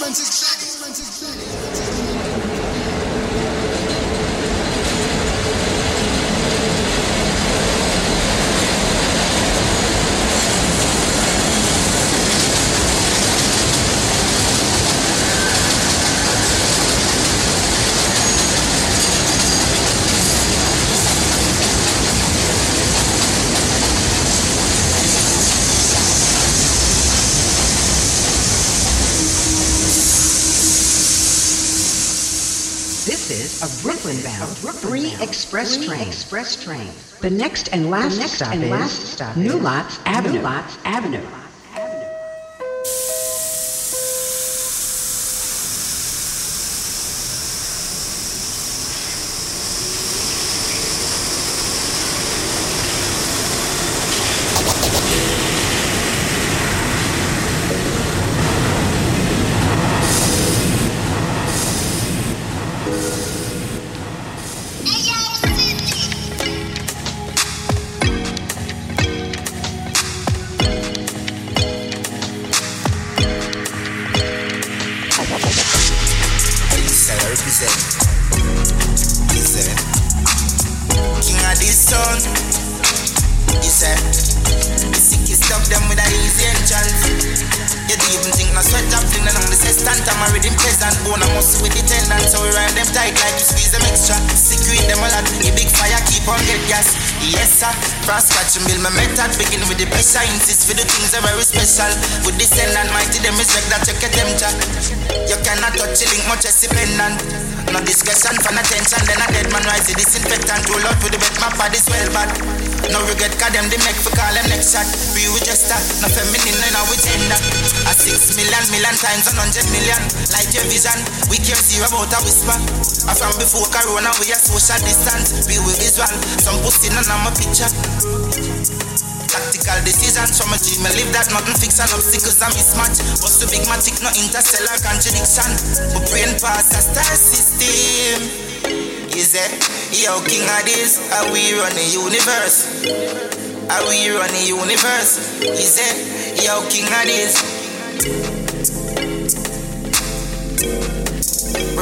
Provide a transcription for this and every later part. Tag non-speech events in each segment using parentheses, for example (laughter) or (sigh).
opens. Express train. Express train. The next and last the next stop and is last stop New Lots Avenue. New Lots Avenue. See about a whisper. And from before Corona, we are social distance. We will visual, some posting on my picture. Tactical decisions from a dream, I live that nothing fix and obstacles and mismatch. What's the big matic, no interstellar contradiction. My brain pass a star system. Is it? Yo, king of this, are we run the universe? Are we run the universe? Is it? Yo, king of this.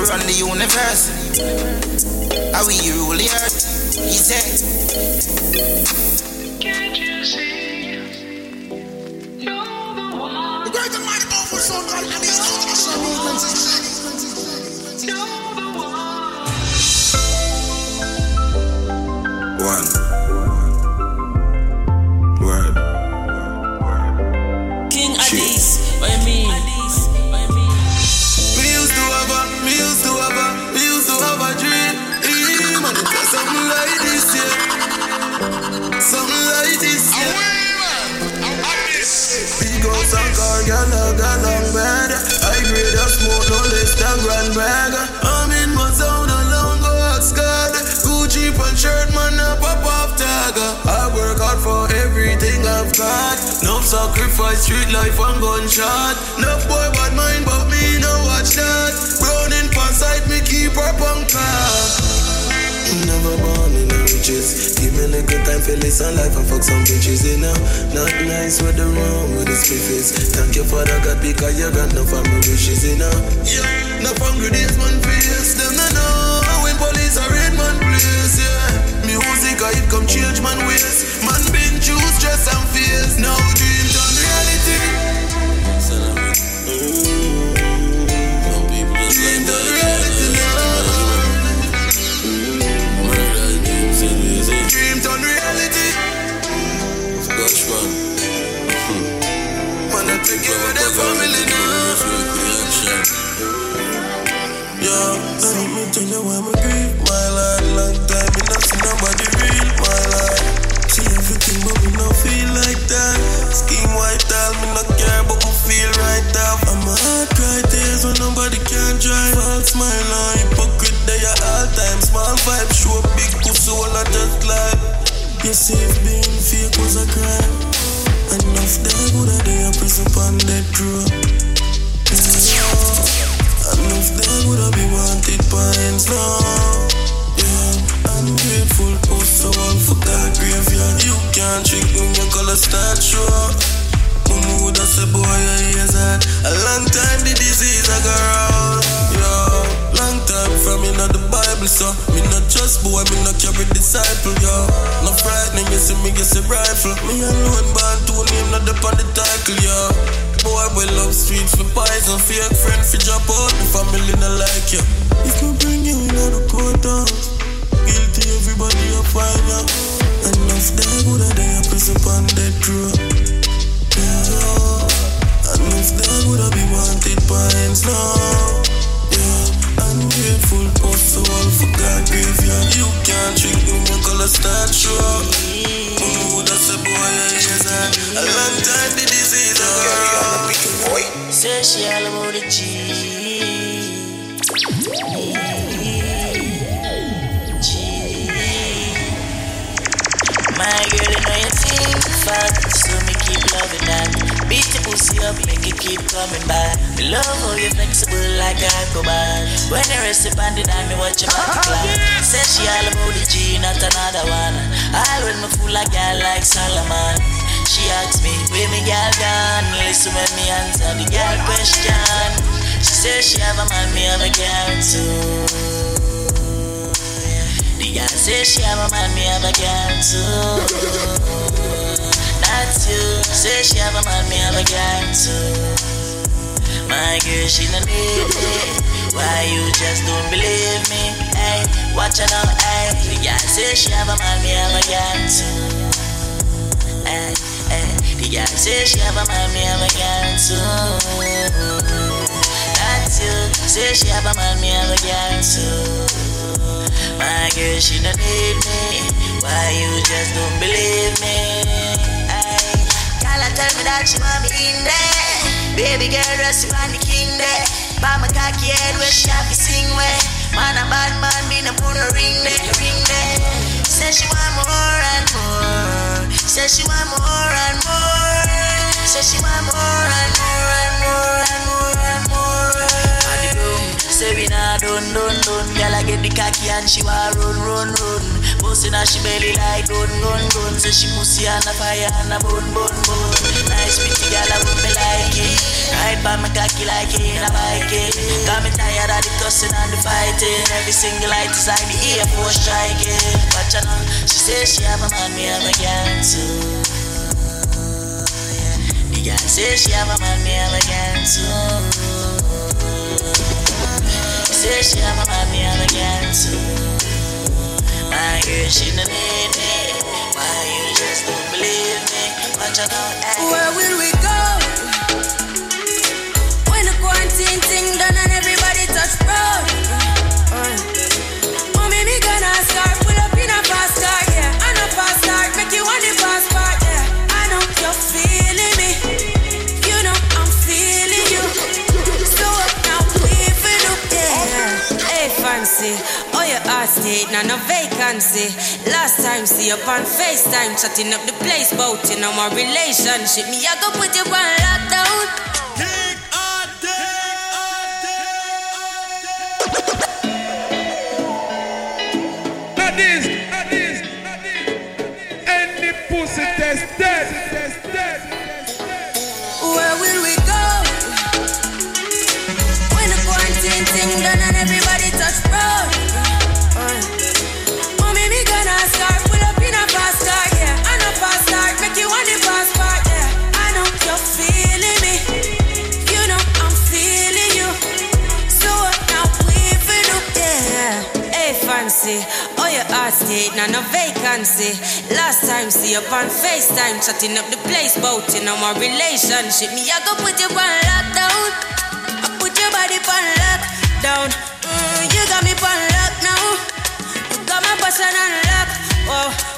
Run the universe. Are we rule the earth? He said. Can't you see? You're the one. The great and mighty powerful son called and his international movement is You're the one. One. Grand bag. I'm in my zone alone, go ask God. Gucci pant shirt, man, I pop off tag. I work hard for everything I've got. No sacrifice, street life and gunshot. No boy bad mind, but me no watch that. Browning sight, me keep on car. Never born in the riches. Give me a good time for listen life and fuck some bitches, you know. Not nice with the wrong with the spiffers. Thank you for the God because you got no family wishes, you know. Yeah, no hungry days, man, face. Them no know when police are in man place, yeah. Music, I it come change man ways. Man been choose stress and fears. Now dreams on turn reality. Gosh, man. Man, I take care of the family now. Yeah, let me tell you why I'm grief, my life. Long time, me not see nobody real, my life. See everything, but me not feel like that. Scheme white out, me not care, but me feel right off. I'm a heart cry tears when nobody can drive. False smile on hypocrite, they are all time. Small vibe, show big You if being fake was a crime. Enough that would have day a prison on death row the on the title, yo. Boy, we love streets for poison, fake friend for drop out, the family not like you. Keep coming back. Me love how you flexible like a acrobat. When you rest upon the dime, me watch your body (laughs) clap. Say she all about the G, not another one. All when me fool like girl like Solomon. She asks me, where me girl gone? Listen when me answer the girl question. She says she have a man, me have a girl too. The girl says she have a man, me have a girl too. That's you. Say she have a man, me have a girl too. My girl, she no need me. Why you just don't believe me? Hey, watch her now, hey. The girl say she have a man, me have a girl too. Hey, hey. The girl say she have a man, me have a girl too. That's you. Say she have a man, me have a girl too. My girl, she no need me. Why you just don't believe me? Tell me that she want me in there. Baby girl, dress you on the king there. By my cocky head where she have to sing where. Man, a bad man, me no put no ring there, ring there. Say she want more and more. Say she want more and more. Say she want more and more and more say we nah done, done, done. Girl, I get the cocky and she want run, run, run. Bustin' her she belly like gun, gun, gun. Say she pussy and a fire and a bun, bun, bun. Nice pretty girl, I would me like it. Ride by my cocky like it in a bike it. Got me tired of the cussing and the fighting. Every single light is like the Air Force striking. Watch her now, she says she have a man, me have a girl too. The girl says she have a man, me have a girl too. She. My girl, she no need me. Why you just don't believe me? Watch her now, hey. Where will we go? When the quarantine thing done and everybody touch road. Fancy. Oh, your heart state, now no vacancy. Last time, see up on FaceTime, chatting up the place, bout you my relationship. Me, I go put you on lockdown. Vacancy. Last time, see up on FaceTime, chatting up the place, bout you know my relationship. Me, I go put you on lockdown. I put your body on lockdown. Mm, you got me on lock now. You got my passion on lock. Oh,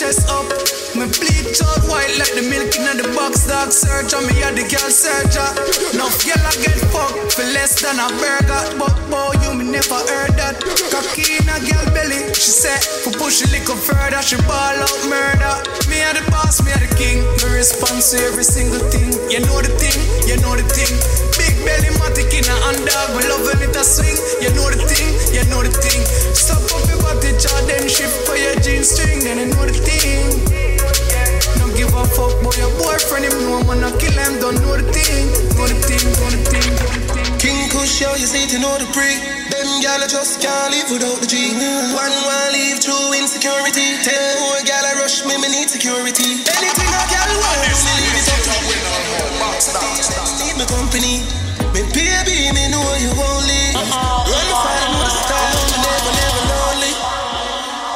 chest up. Me bleach out white like the milk in the box, dog on me, yeah, the girl searcher. Now girl I get fucked for less than a burger, but boy, you me never heard that. Cocky in a girl belly. She said, for push a little further, she ball out murder. Me are the boss, me are the king. Me response to every single thing. You know the thing, you know the thing. Big belly matic in a underdog, we love when it a swing. You know the thing, you know the thing. Stop up your body, then shift for your jeans string, then you know the thing Don't give a fuck about your boyfriend. Him know I'm gonna kill him. Don't know the thing, know the thing, know the thing, know the thing. King Kush, yo, you see to know the pre. Them gyal just can't live without the G. One one leave through insecurity. Tell more gyal I rush me, me need security. Anything a gyal want, me leave it up. to Need my company. Me baby, me know you won't leave. Run fire, know the style, never, never lonely.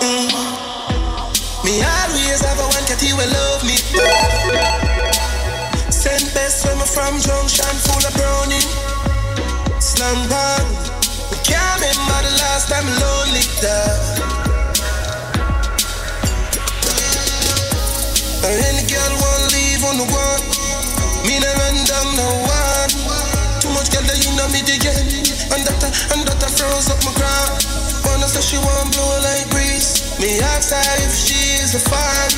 Mm. Me always have a one cat, he will love me. Send best when me from junction full of brownie. Bang. We can't remember the last time there. And any girl won't leave on the one. Me no run down no one. Too much girl that you know me again. And that and that froze up my ground. Wanna say she want blow like breeze. Me ask her if she is a fan.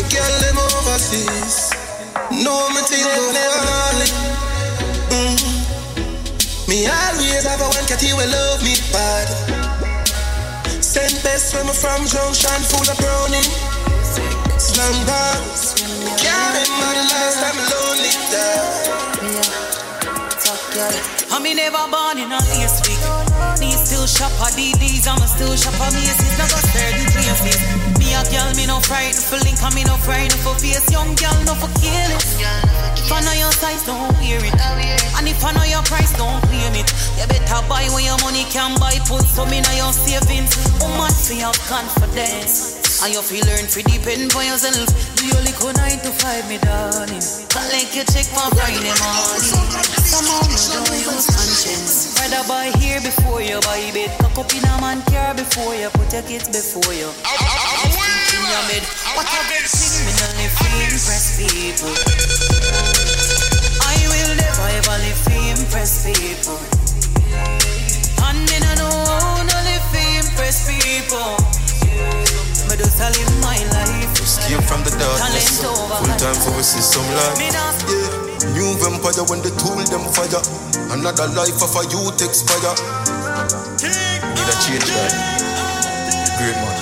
The girl them overseas. No, me think go falling. Mm. Me always have a one cat will love me bad. Send best me from junction full of brownie. Slam bounce. Can't remember the last time lonely I me never born in a last week. Me still shop at DDs, I'ma still shop at Macy's. Go sturdy places a girl, me no frightened for link, and me no frightened for face. Young girl, no for kill it. If I know your size, don't wear it. And if I know your price, don't claim it. You better buy when your money can buy. Put some in your savings. Woman, for your confidence. And you feel learn to depend on yourself. Do your little nine to five, me darling. Collect your check for Friday morning. Somehow you don't use conscience. Rather buy here before you buy bed. Cock up in a man car before you put your kids before you. Your bed. What a good thing, me only feel impress people. I will never ever live to impress people. And me no know only to impress people. Me just tell him my life. Escape from the darkness. Full time for we see some light. Yeah. New vampire when the tool them fire. Another life of a youth expire. Need a change that. Great man.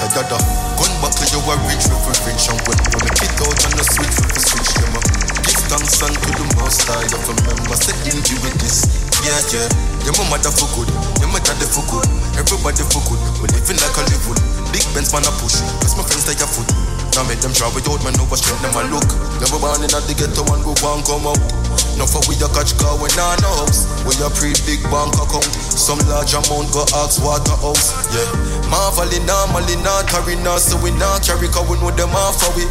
Tajada. Gun back to you a rich with rich and when when the kid out and the switch with the switch them up. Give thanks unto the most high. Of a member said him give it this. Yeah, yeah. Your mother for good. Your mother for good. Everybody for good. We living like a live Big Benz man a push, cause my friends take a foot. Now make them try without know what strength them a look. Never born in at the ghetto and go one come out. No for we a catch when on no house. We a pre big bank account. Some large amount go ask water house. Yeah, Marvelly normally not carry now, so we not carry cause we know them off for we.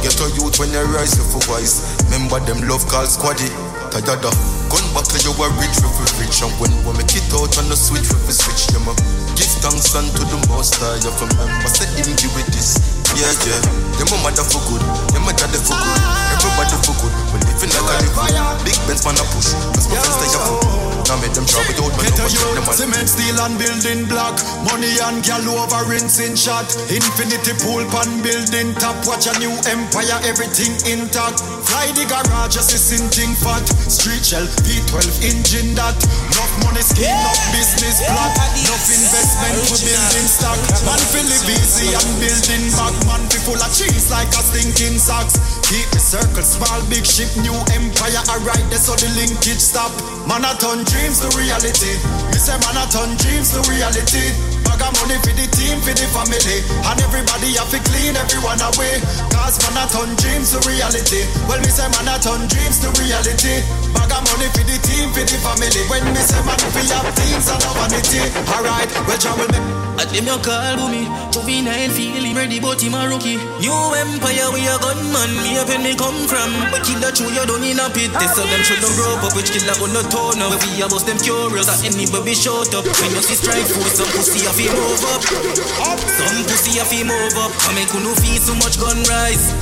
Get a youth when they rise for wise. Remember them love call squaddy. Tajada. Gun back to you a rich with rich and when we make it out on the switch with switch them up. Give thanks unto the most high of a member. Said him give it this. Yeah, yeah. Them a mother for good. Them a daddy for good. Everybody for good. We living like a live Big Benz man a push. Cause my stay a foot. Now make them try without me. Get a youth, cement, steel and building block. Money and gal over rinsing shot. Infinity pool pan building top. Watch a new empire, everything intact. Fly the garage, just a sinting fat. Street shell, P12 engine that. Enough money, scheme, enough business plot. Enough investment investment for building stock. Man feel live easy and building back. Man be full of cheese like a stinking socks. Keep the circle small, big ship, new empire. Alright, that's how the linkage stop. Man a turn dreams to reality. Me say man a turn dreams to reality. Bag of money for the team, for the family. And everybody have to clean everyone away. Cause man a turn dreams to reality. Well, me say man a turn dreams to reality. Bag of money for the team, for the family. When me say man for have teams and no vanity. Alright, well, John will. At them you call me Juvenile him ready but him a rookie. New empire we a gunman Me a pen me come from. But kill the true you don't in a pit. This of them should not grow up Which kill that on the tone up. We a bust them curious That any baby shut up. When you see strike force Some pussy a feel move up? Some pussy a feel move up. I make you no feel so much gun rise.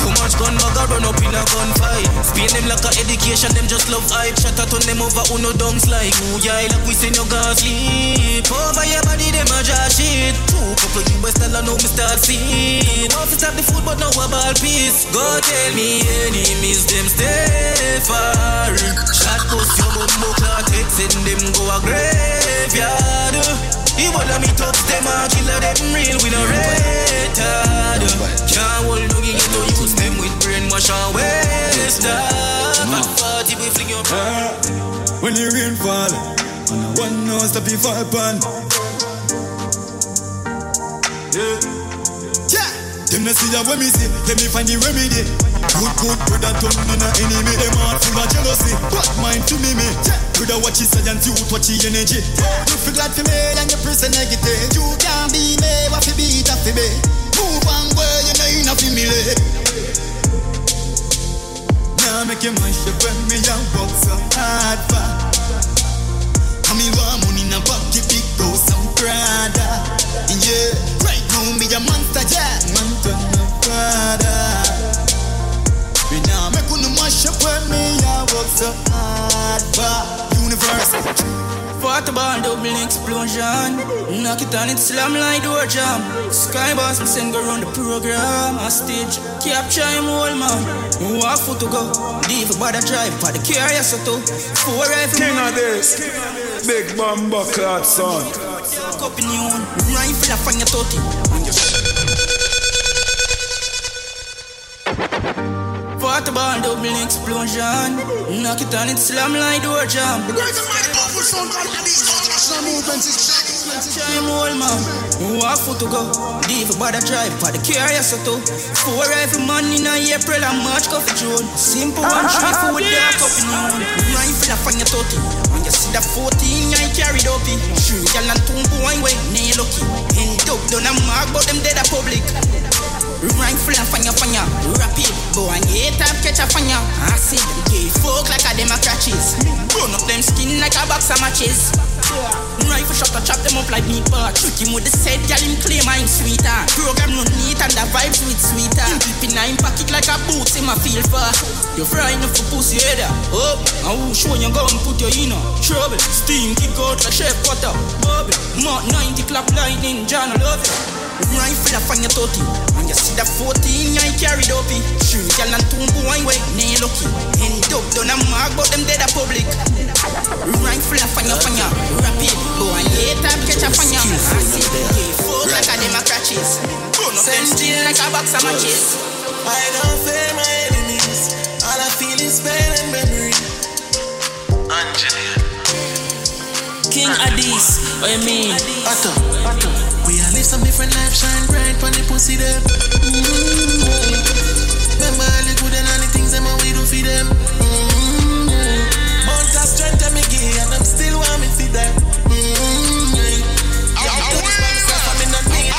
Too much gun bag run up in a gunfight. Spain them like a Asian them just love hype Shut out on them over uno dumps like Ooh yeah, like we seen no girls sleep. Over your body them a judge shit. Two couple US dollar no me start see Want to stop the food but no a ball piece. Go tell me enemies them stay far. Shot post your bum, more clock Send them go a graveyard. He wanna meet up them a killer them real with a retard. Can't hold no get no use them with brainwash and waste. Fat mm. party we fling your. Ah, when the rain fall, one knows to be fall. Yeah. Yeah. Them not see that when me see, let me find the remedy. Good, good, brother, turn in a enemy. Them heart full of jealousy, but mind to me, me. Yeah. Brother, watch his science, youth, watch his energy. Yeah. You feel glad for me, and you prison negative. You can't be me, what fi be, that fi be. Move on, boy, you know you not fi me, lay. Now make your mind shape when me a work so hard for. I me want money in a pocket, big go some Prada. Yeah, me a monster, yeah, man turn a father. Me now make you mash up when me a work so hard for. Universe. Water ball double explosion. Knock it on it slam like door jam. Sky boss me send go run the program. A stage capture him whole man. Walk foot to go. Deep about the drive for the car yes to. Four rifle. King of this, big bomber clot son. You one. Rifle up on your totty. Water ball double explosion. Knock it on it slam like door jam. Time old man, walk foot to go. Deep about the drive for the car yes to. Four rifle man in a April and March coffee June. Simple one ah, three four with dark up in you. Rifle up on your totty. When you see the 14, I carried up it. True, y'all and two boy way, nay lucky. End up done a mark, but them dead a public. Rifle and fire fire, rapid. Go and get up, catch a fire. Acid, gay folk like a dem a. Burn up them skin like a box of matches. Rifle shot to chop them up like meat bar. Trick him with the set, y'all him claim I'm sweeter. Program run neat and the vibes with sweeter. Him keep in nine pocket like a boots in my feel for. You fry enough for pussy header. Up, uh. and oh, who show you go and put you in uh. trouble. Steam kick out like chef butter. Bubble, Mark 90 clap lightning, John I love it. Rifle up on your totty And you see the 14 I carried up it Shoot y'all and two boy way Nay lucky End up done a mark But them dead a public Rifle up on your fire Rapid Go and get up catch a fire Acid Yeah folk like a dem a catches Burn up them steel like a box of matches I don't fear my enemies. All I feel is pain and memory. King Addies, what you mean? Otto, Otto. All live some different life, shine bright on the pussy them. Mm-hmm. Remember all the good and all the things them we do for them. Mm-hmm. Mount of strength me give, and them still want me for them. I do this by I'm in a need.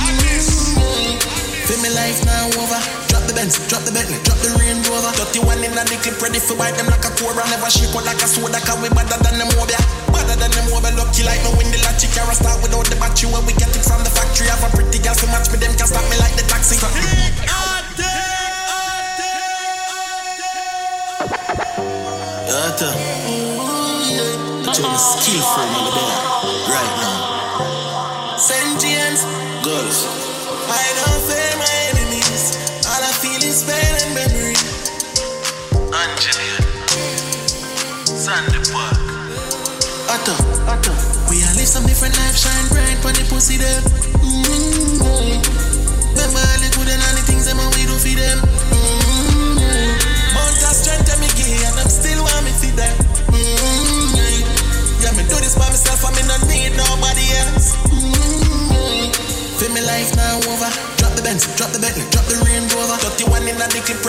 Mm-hmm. Feel me life now over. Drop the Benz, drop the Bentley, drop the Range Rover. Dirty one in the clip, ready for wipe them like a cobra. Never shape out like a soda, cause we better than them over. Better than them over, lucky like no win the latchy Cara start without the battery when we get it from the factory. Have a pretty girl to match me, them can't stop me like the taxi. Yata. The tune is skillful right now. Angelia. Sandy Park. Otto, Otto. We all live some different life, shine bright on the pussy them. Mm-hmm. Remember all the good and all the things them we do for them. Mm-hmm. Mount of strength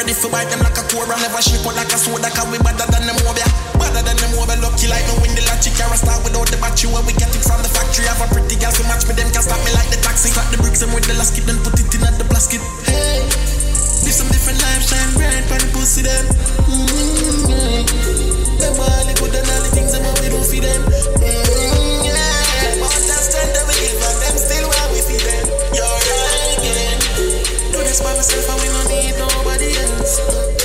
ready for bite them like a cobra. Never shape out like a soda, cause we better than them over. Better than them over, lucky like no win the latchy Cara start without the battery when we get it from the factory. Have a pretty girl to match me, them can stop me like the taxi. Cut the bricks and with the last kid, then put it in at the plastic. Hey, live some different life, shine bright, for the pussy them. Mm-hmm. Remember all the good and all the things how we do for them. Mm-hmm. This by myself and we don't need nobody else.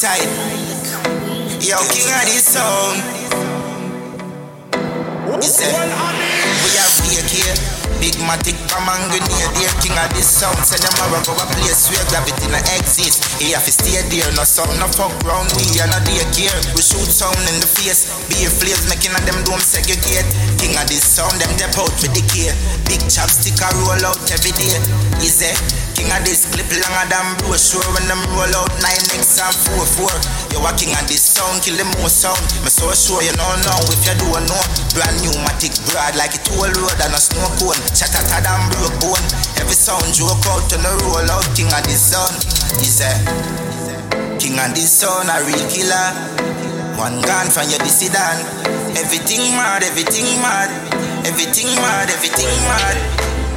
Side. Yo, king of the sun. Easy. We have daycare. Big matic from and grenade there, king of this sound. Say them a go a place where gravity no exist. He have to stay there, no sound, no fuck round. We are not daycare. We shoot sound in the face. Be a flames making of them don't segregate. King of this sound, them dep out with the gear. Big chopstick a roll out every day. Easy. King of this clip longer than brochure when them roll out 9x and 4-4. You a king of this sound, kill the most sound. Me so sure you know now if you don't know. Brand new matic broad like it whole road and a snow cone. Out than broke bone. Every sound joke out on the roll out. King of this sound, is a king of this sound, a real killer. One gun from your dissident. Everything mad, everything mad, everything mad, everything mad.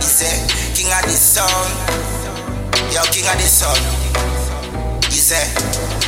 Is a king of this sound. Yo, king of this sound. Is a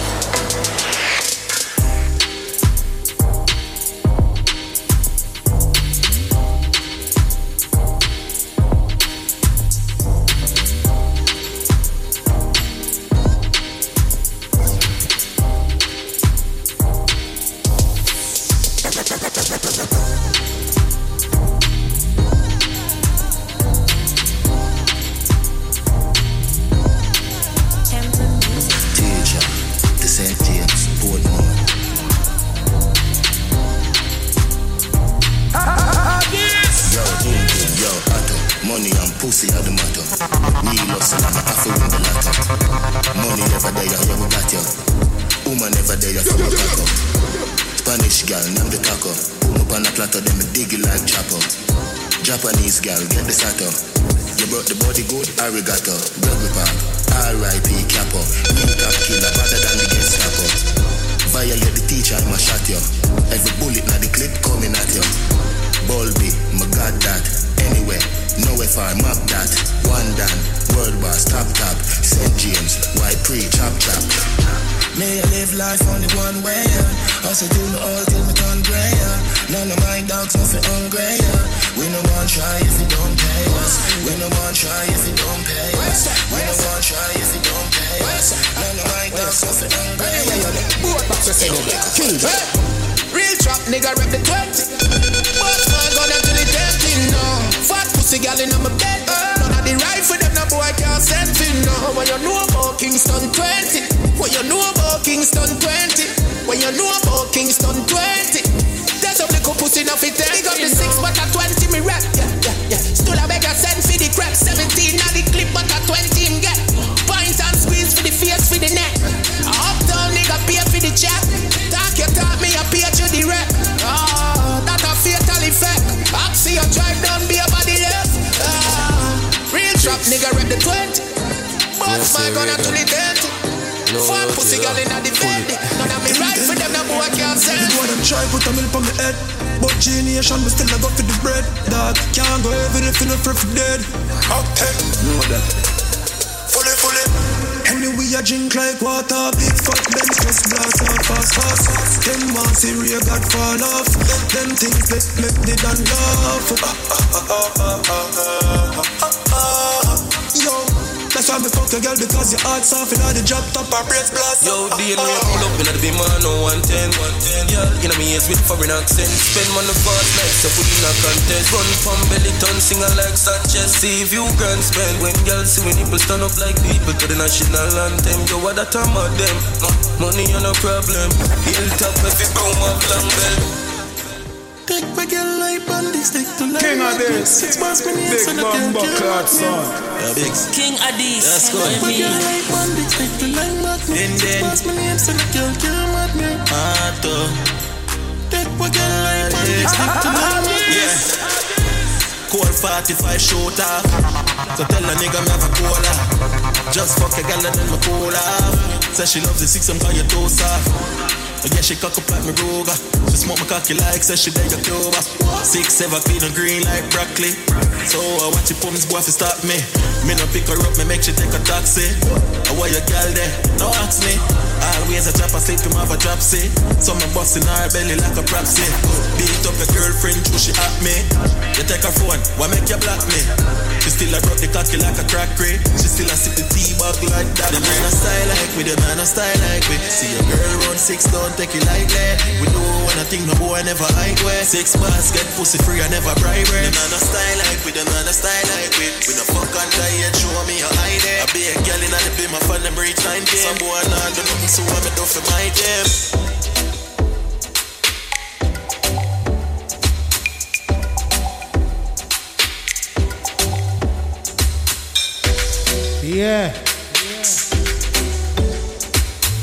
life only one way, yeah. Hustle till me all till me turn grey, yeah. None of my dogs nothing hungry, yeah. We no want try if you don't pay us. We no want try if you don't pay us. We no want try if you don't pay us. None of my dogs nothing hungry, yeah. Boat back to say King Real trap nigga rep the 20 But my gun to the 30 no Fat pussy gal in my bed None can't send for When you know about Kingston 20 When you know about Kingston 20 When you know about Kingston 20 There's a little pussy enough it Big up the 6 but a 20 me rap. Yeah, yeah, yeah. Still a beg send for the crack 17 now the clip but a 20 him get. Point and squeeze for the face for the neck. Uptown nigga pay for the jack nigga rep the 20 But my gun to the 30 Fat pussy girl in the bed. None of me right for them, no boy can't sell. The boy them try put a milk on me head. But G-Nation, we still a go for the bread. Dog, can't go heaven if you not free for dead. Okay, know that Fully, fully Anyway, a drink like water Big fat Benz just blast off fast, fast Them want see real fall off Them things that make the done laugh That's why me fuck a girl because your heart's soft and all the drop top our braids blast. Yo, deal me pull up in the beam man no 110, 110. Yeah, you know me ears with foreign accent. Spend money fast like so put in a contest. Run from belly ton singer like Sanchez. See if you can spend when girls see me nipple stand up like people to the national anthem. Yo, what that time of them? Money on a problem. Hilltop if you boom up long bell. Take my girl like bandits, take to like King of this, Six months, me big bumbo clad son. Yeah, big. King Addies. That's good. Take my girl like bandits, take to like madness. Then, Six then. months, me name, so the girl can't mad me. Ato. Take girl like bandits, take to like madness. Yeah. Cold 45 shoot off. So tell a nigga me have a cola. Just fuck a gal and then me cool off. Say she loves the six, I'm call you too guess she cock up like me Ruger. She smoke my cocky like say she like a Cuba. Six, seven, clean and green like broccoli. So I watch your pumps boy if stop me. Me no pick her up, me make she take a taxi. Uh, I want your girl there, no ask me. Always a I sleep him have a drop see. So me busting her belly like a proxy. Beat up your girlfriend, she at me. You take her phone, why make you block me? She still a rock the cocky like a crack crate. She still a sip the tea bag like that. The man a style like me, the man a style like me. See a girl run six, don't take it lightly. We know when I think no boy never hide where. Six bars get pussy free, I never bribe. The man a style like me, the man a style like me. We no fuck on diet, show me a hide it. I be a girl in the be my fun them reach time. Some boy not do nothing, so I'm a do for my gym. Yeah.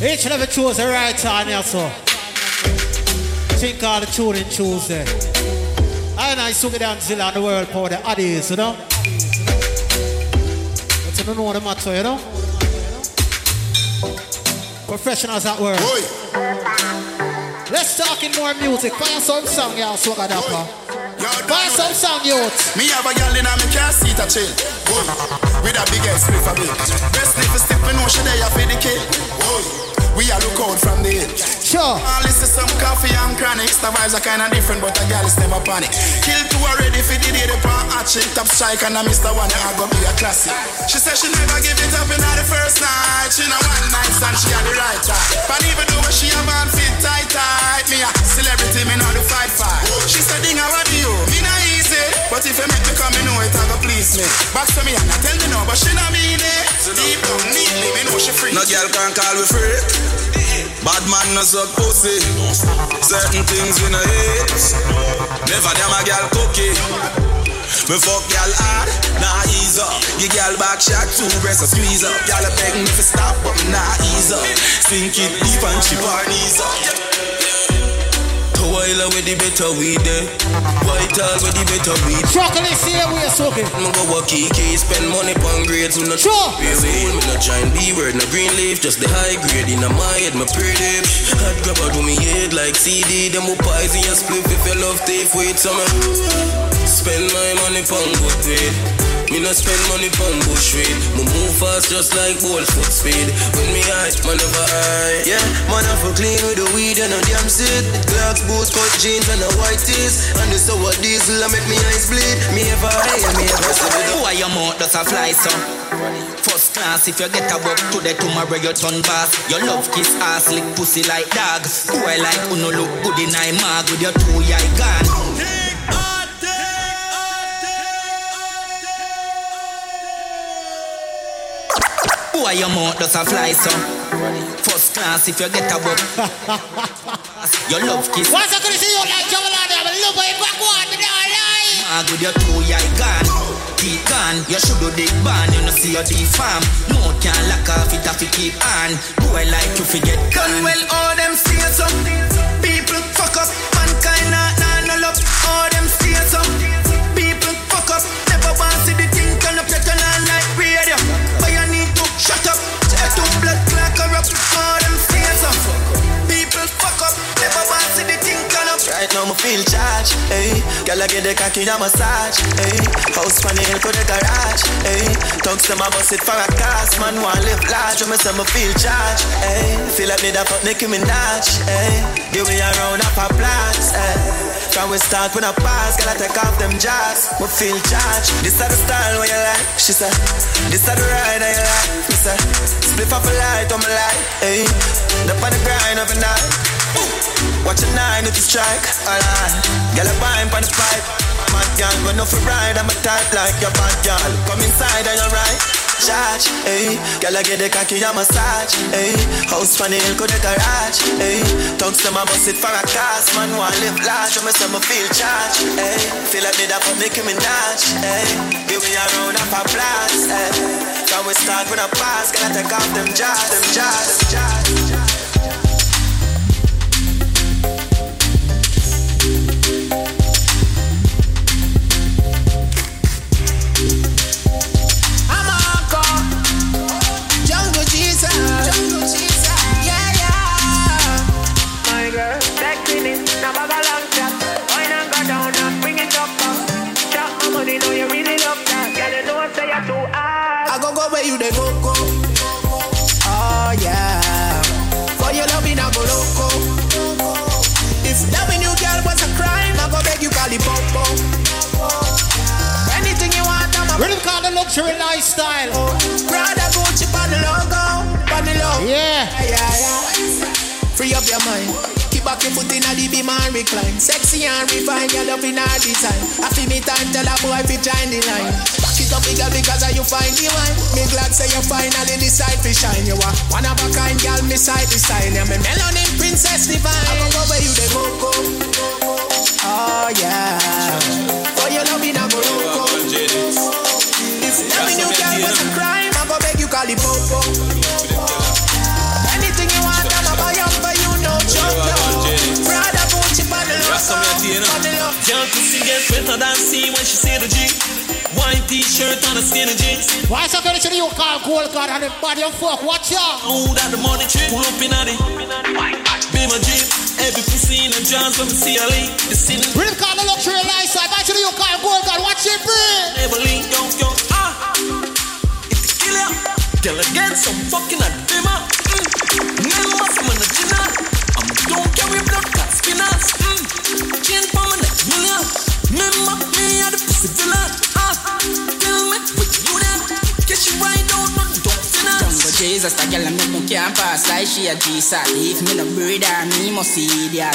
Each and every choose the right time here, so. Think all the tuning Tuesday. I know I took it down Zilla on the world power the Addies, you know? But you don't know the matter, you know? Professionals at work. Let's talk in more music. Find some song, y'all, so I Find some song, youth. Me have a girl in a me car seat a chill. Whoa. With a big ass spliff a bit. Best sniff a stiff, me know she there for the kill. Whoa. We a look out from the hill. Sure. All this is some coffee and chronics. The vibes are kinda different, but a girl is never panic. Kill two already for the day, the pan hot shit, top strike, and I miss the one that go be a classic. She said she never give it up in the first night. She know one night and she had the right time. But even though she a man fit tight tight, me a celebrity, me know the fight fight. She said, Ding, what do you? Me not but if you make me come, me know it, I go please me. Back to me and I tell me no, but she not mean it. Deep down, neatly, me know she free. No girl can call we free. Bad man no suck pussy. Certain things we no hate. Never them a girl cookie. Me fuck y'all hard, nah ease up. You girl back shot, two breasts a squeeze up. Y'all beg me to stop, but me nah ease up. Sink it deep and chip her knees up. While with the better weed there. White all with the better weed. Chocolate see we are soaking. Me go work key spend money on grades. We no sure. Pay school, me no giant B word, no green leaf. Just the high grade in my head, my pretty. Hot grab out me head like CD. Them who pies in your split if you love tape with some. Eh. Spend my money on good weed. Me no spend money on bush weed. Me move fast just like ball foot speed. When me high, man never high. Yeah, man I for clean with the weed and a damn seed. Clocks, boots, cut jeans and a white tees. And the sour diesel I make me eyes bleed. Me ever high and me ever. Who are your mouth does a fly so? First class if you get a buck today tomorrow you turn boss. Your love kiss ass lick pussy like dog. Who I like who no look good in I mag with your two eye gone. Who are your mouth does a fly so? First class if you get a buck. (laughs) your love kiss. Once I could see you like Jamal Adam, look at back one, me don't lie. Mag with your two eye gone. Keep gone, you should do the ban, you know see your the farm. No can lock off it if you keep on. Boy like you forget Done well, all them stay some. People fuck up, mankind not nah, no love. All them stay some. People fuck up, never want to see the now me feel charged, hey. Girl I get the cocky a massage, hey. House on the the garage, hey. Talks them a bust it for a cast, man want live large. Me say me feel charged, hey. Feel like me that fuck Nicki Minaj, hey. Give me a round of applause, hey. Can we start when I pass? Can I take off them jars? We feel charged. This is the style where you like. She said, This is the ride I like. Me say, Split off a light on my light. Hey, up on the grind of a night. Watch a nine if you strike. Alright, get a pine on the pipe. Mad girl, when off a ride, I'm a type like your bad girl. Come inside and you're right charge, hey. Girl, I get the cocky, a massage, hey. House hill, could the garage, hey. Tongues them, I bust it for a cast, man, want live large, I'm say me feel charged, hey. Feel like me that for Nicki Minaj, hey. Give me a round of applause, hey. Can we start with a pass, can I take off them jars, them jars, them jars. Luxury lifestyle. Prada Gucci on the logo, on the logo. Yeah. yeah, yeah. Free up your mind. Keep back your foot in the beam and recline. Sexy and refine, your love in our design. I feel me time, tell a boy if you join the line. Back it up, bigger because of you find the wine. Me glad say you finally decide to shine. You are one of a kind, girl, me side to side. Yeah, me melanin princess divine. I go go where you the go go. Oh yeah. For your love in a go go. Loving you girl was a crime. I go beg you call it popo. Anything you want, I'ma buy up for you, no joke, no. Prada, Gucci, on the logo, Girl, pussy get better than see when she see the G. White t-shirt and a skinny jeans. Why so good to you call cold card and the body of fuck? Watch out. Oh, that the money trip. Pull up in a Be my jeep. Every pussy in a jazz when we see a. The call the luxury lifestyle. Why should you call gold card? Watch it, bro. Never link, yo, yo. Girl, I get some fucking a dimmer. Mm. Of the dinner. I'm don't carry blood clot spinners. Mm. Chain Jesus, that girl I make me can't pass like she a G-Sat. If me no breed her, me must idiot.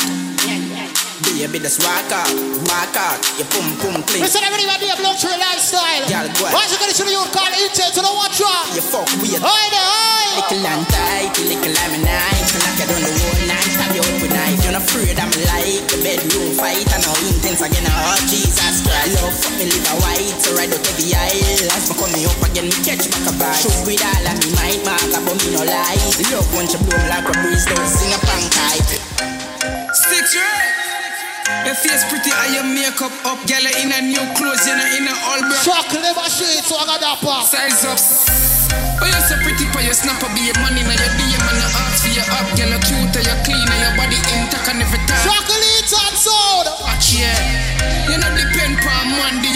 Baby, just walk out, walk out, your pum pum clean. Listen, everybody, be a luxury lifestyle. Girl, go Why you gonna show you call it intent to the watch out? You fuck weird. Oi there, oi! Little and tight, little lemon night. Knock you on the whole afraid I'm like the bedroom fight. I know intense again, oh Jesus Christ. Love fuck me live a white, so ride out every aisle. As me coming up again, me catch back a bite. Shoot with all of me, might mark, but me no lie. Love once you blow like a breeze, don't sing a pancake. Six right. Your face pretty and your makeup up, girl. In a new clothes, you know, in a all black. Chocolate never shade, so I got that part. Size up. Oh, you're so pretty, for your snap up, be your money, now your DM and your ask for your up, girl. Cute, and you're clean, and your body intact and. Chocolate and soda. Watch, yeah. You know, depend on man, do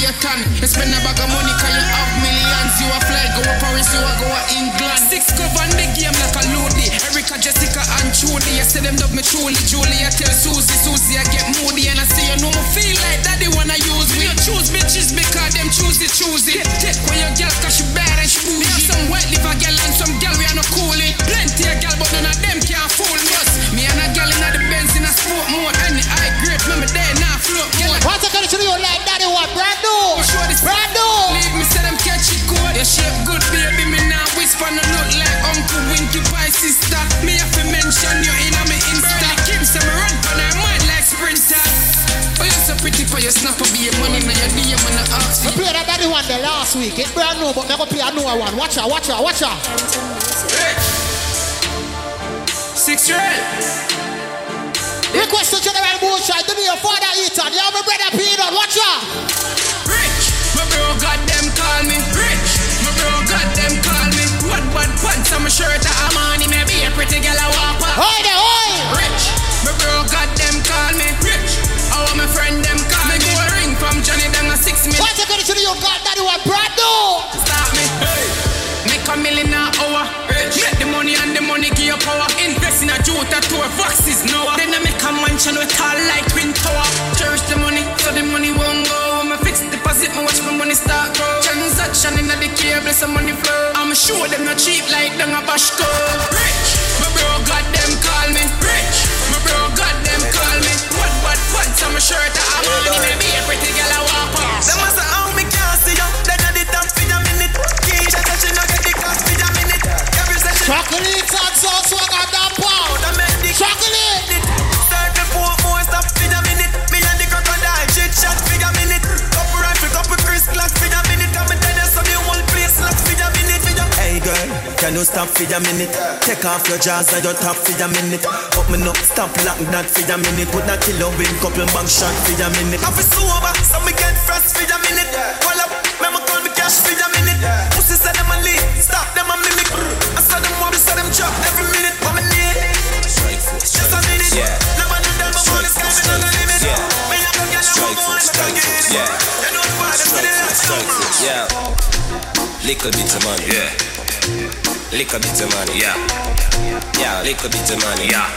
your tan. You spend a bag of money, cause you have millions. You a fly, go to Paris, you a go to England. Six cover on the game like a loady. Erica, Jessica, and Trudy. I say them love me truly, Julie. I tell Susie, Susie, I get moody, and I say, you know, me feel like that they wanna use me. You choose bitches because them choose it, choose it. Take when your girl, cause she bad and she bougie. Me have some white liver girl and some girl we are no coolie. Plenty of girl, but none of them can't fool me. Us, me and a girl in the Benz in a sport mode. And the high grade, me there now float mode. What's the condition you like daddy last week. It's brand new, but never play a newer one. Watch out, watch out, watch out. Six red. Request to General Moonshine to be your father Ethan. You have a brother Peanut. Watch out. Rich. My bro got them call me. Rich. My bro got them call me. What bad pants on my shirt I'm on Maybe a pretty girl I walk up. Oi there, oi. Rich. My bro got them call me. Rich. How my friend them call me. Go a ring from Johnny them a six minutes to the God that you are brought down. Stop me. Hey. Make a million an hour. Rich. Make the money and the money give you power. Invest in a Jota to a Voxes Noah. Then I make a mansion with tall like twin tower. Cherish the money so the money won't go. I'm a fixed deposit, my watch my money start grow. Transaction in the cable, some money flow. I'ma show them not cheap like them a bash go. Rich. My bro got them call me. Rich. My bro got them call me. What, what, what? I'm a shirt. I'm all in a pretty girl I walk past. Them Chocolate and sauce, swag on that pound. Chocolate. Start the poor more stuff for a minute. Me and the crocodile chit chat for a minute. Couple rifle, couple Chris glass for a minute. Come and tell you some you whole place lock for a minute. For a Hey girl, can you stop for a minute? Take off your jaws and your top for a minute. Up me up, stop like that for a minute. Put that killer win, couple bang shot for a minute. I feel sober, so force, yeah. Little bit of money, yeah. Little bit of money, yeah. Yeah, little bit of money, yeah.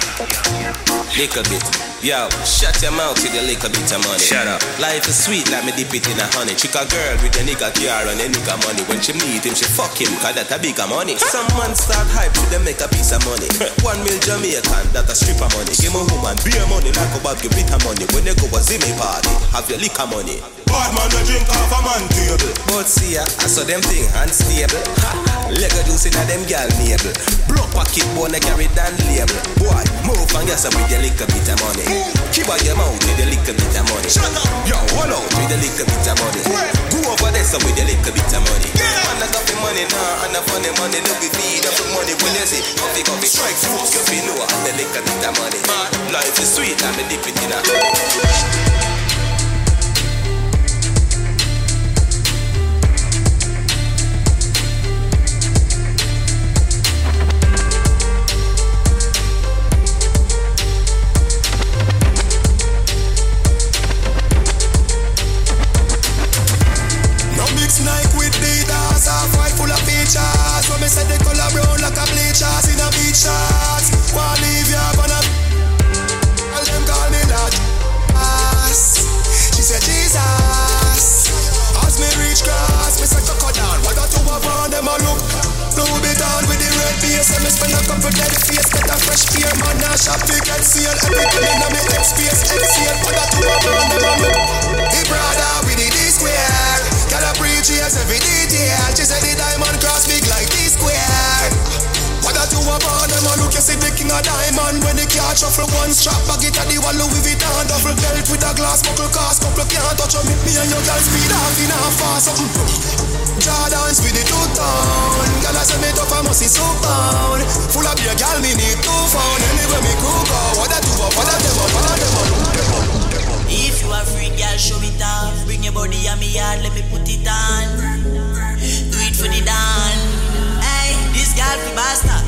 Little bit. Yo, shut your mouth with a little bit of money. Shut up. Life is sweet like me dip it in a honey. Chick a girl with a nigga car and a nigga money. When she meet him, she fuck him, cause that a bigger money. Some man start hype to them make a piece of money. (laughs) One mil Jamaican, that a stripper money. Give a woman beer money like a bag you bitter money. When they go a zimmy party, have your liquor money. Bad man a drink off a man table. But see ya, I saw them thing unstable. Ha, Lego juice inna them gal navel. Block pocket bone carry down label. Boy, move and get some with your little bit of money. Keep out your mouth with your little bit of money. Shut up. Yo, hold out with your little bit of money. Go over there some with your little bit of money. Man, I got the money now, and I funny money. Look at me, up the money when you see. Coffee, coffee, strike force. You feel know and the little bit of money. Life is sweet, and me dip it in a. features. When me say the color brown like a bleachers in a beach shots. Wanna leave ya gonna All them call me that ass. She said Jesus. As me reach grass, me say crocodile. What got to have on them a look? Blue bit on with the red base, and me spend a couple dead face. Get a fresh pair, man. Now shop to get seal. Everything in me head space, head seal. What got to have on them a look? He brother with the D square. Gotta preach yes every detail. She said the diamond cross big like D square. What that you about them a look you see the king of diamond. When the car shuffle one strap bag it at the wall Louis Vuitton Double belt with a glass buckle cast. Couple can't touch me Me and your girl speed off in a fast something. Jordans with the two tone Girl I say me tough I must see so pound Full of beer girl me need two phone. Anywhere me cook out What that you what that them what that them If you are free, girl, show it off. Bring your body on me yard, let me put it on. Do it for the dawn. Hey, this girl be bastard.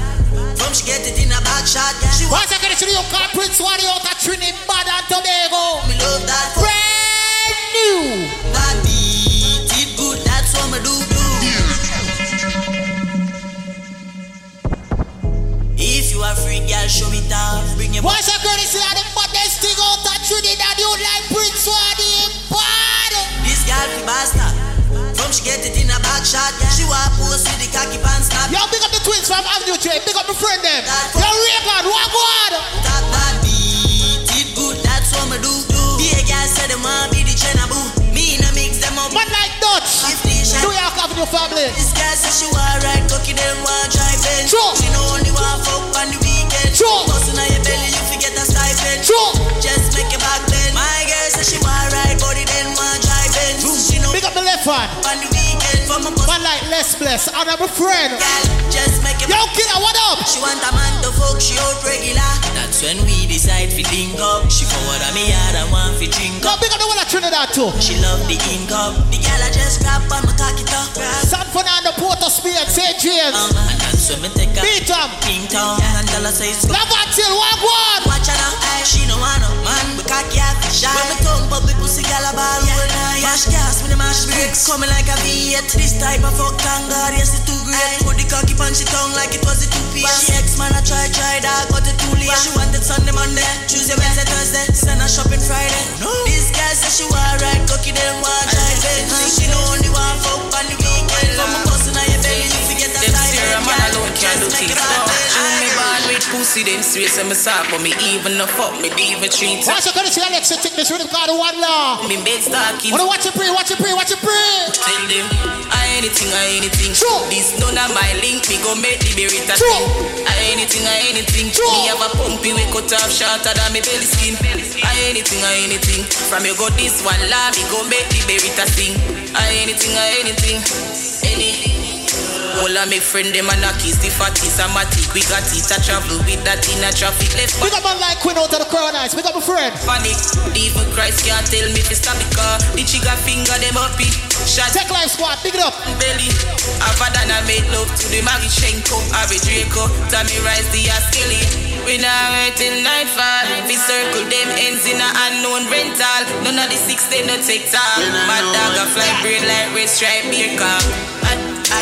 From she get it in a back shot. She Once again, it's the new car, Prince Wadi out of Trinidad and Tobago. Me love that. Brand new. That beat it good, that's what me do. If you are free, girl, show it off. Bring your Once again, it's the baddest thing out of Trinidad. You like Prince Wadi bad. This girl be bastard. From she get it in a back shot. She want post with the cocky pants snap. Yo, big up the twins from Avenue J. Big up my friend them. Yo, Reagan, what God? That bad beat it good, that's what me do. do. The girl said them want be the Jenna boo. Me no mix them up. Man like Dutch. New York Avenue family. This girl say she want ride cocky, them want drive in. Sure. She know only want fuck on the weekend. Sure. Bustin' on your belly, you forget a Sure. Just make your back bend. My girl say she want ride body, then want drive in. She know Big up the left hand. on the weekend for my Man like less Bless. And I'm a friend. girl. Just make your Yo, killer, what up? She want a man to fuck, she out regular. That's when we decide to link up. She forward on me yard and want to drink up. big up the one of Trinidad too. She love the income. The girl I just grab on my cocky top. San Fernando, Port of Spain, St. James. Um, and that's me take her. Beat 'em. King Town. And tell her say it's Love until what God? Watch her now, aye, she no want no man, but cocky have to shy. When me tongue bubble, pussy gal a ball all night. Mash gas, me the mash bricks, coming like a V8. This type of fuck thank God, yes it's too great. Put the cocky punch it tongue like it was a two piece. She ex man, I try, try dog, but it too late. She wanted Sunday, Monday, Tuesday, Wednesday, Thursday, send her shopping Friday. Oh, no. This guy say she want ride, cocky then want drive it. She know only want fuck on the weekend. From a bus in a a man alone can't do things. True, me born with pussy, them sweet, and me soft, but me even no fuck, me even treat. Watch out, gonna see Alex take this rhythm called one law. Me bed stalking. Wanna watch you pray, watch you pray, watch you pray. Tell them, I anything, I anything. True. This none of my link, me go make the berry that True. I anything, I anything. True. Me have a pumpy, we cut off shorter than me belly skin. I anything, I anything. From you go this one law, me go make the berry that sing. I anything, I anything. Anything. All of my friend them and a kiss the fatties and matic. We got it a travel with that in a traffic left. Big up man like Queen out of the crown eyes. Big up my friend. Panic, even Christ can't tell me to stop the car. The trigger finger them up it. Shot Tech Life Squad, Pick it up. belly. I've done I made love to the Magishenko, Harry Draco, Tommy Rise the Askelly. We now wait till nightfall. We circle them ends in a unknown rental. None of the six they no take time. My dog a fly brain like red stripe beer car. I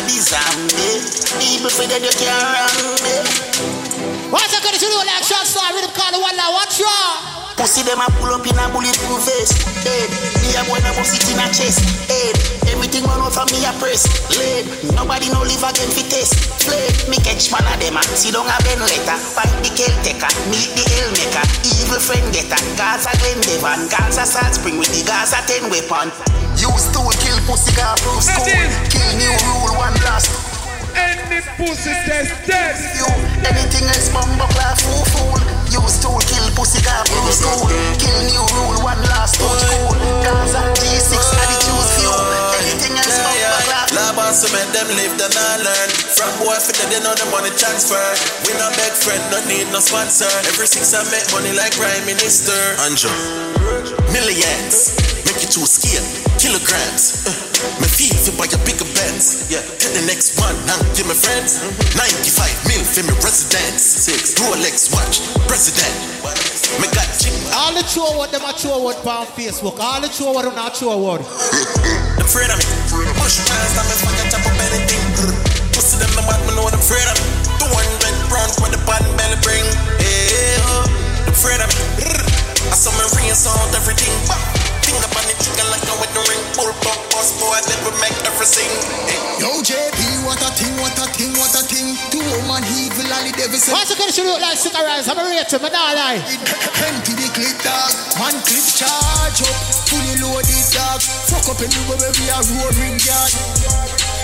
me. People that you can't run me. Watch your condition, like shot star, rhythm called one law. Watch your. Pussy them a pull up in a bulletproof vest. Head, me a boy na bust it in a chest. Head, everything run out from me a press. Lead, nobody no live again fi test. Blade, me catch man a dem a sit down a bend letter. Fight the kill taker, meet the hell maker. Evil friend getter, Gaza Glen Devon, Gaza Salt Spring with the Gaza 10 weapon. Use tool, kill pussy, got proof school. Kill new rule, one blast. Any pussy test dead. You, anything else, bumbo clap, fool, fool. Use tool, kill pussy, got proof school. Kill new rule, one last touch cool. Gaza G6, and the choose few. Anything else, bumbo clap. Lab on cement, them live, them not learn. From boy fit they know the money transfer. We not beg friend, no need no sponsor. Every six I make money like Prime Minister. Andrew, millions, make you choose scale, kilograms. Uh, me feel fi buy a bigger Benz. Yeah, get the next one, now give me friends. 95 mil for me residence. Six Rolex watch, president. Me got chip. All the true word, them a true word on Facebook. All the true word, not true word. Them afraid of me. Push past them if I can chop up anything. Pussy them the bad, me know them afraid of me. 200 round for the bad belly bring. Hey, oh, them afraid of me. I saw me rinse out everything. Think about it, chicken like a wedding ring. Pull pop, boss boy, we make everything. Hey. Yo, JP, what a thing, what a thing, what a thing. Two woman evil, all the devil say. Watch your condition, like cigarettes. I'm a rate him, I don't lie. Plenty the clip dog, man clip charge up, fully loaded dog. Fuck up anywhere where we are roaring yard.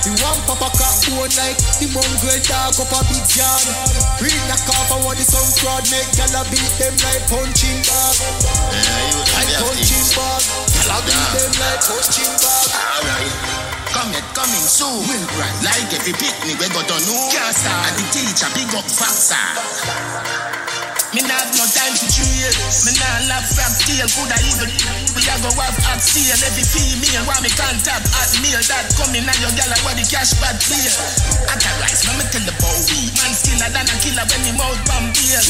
The one papa cat bone like the mongrel dog up a big yard. Read the cover what the sun fraud make gyal a beat them like punching bag. Like punching bag, gyal a beat them like punching bag. Alright. Come it coming soon. Right. Like every picnic we go to know. Can't start. And the teacher big up faster. Me not have no time to chill. Me not laugh from steel. Coulda even we a go have hot steel. Every female want me contact hot meal. That coming now your gal where the cash bad clear. Otherwise, me me tell the boy man skiller than a killer when he mouth bomb deal.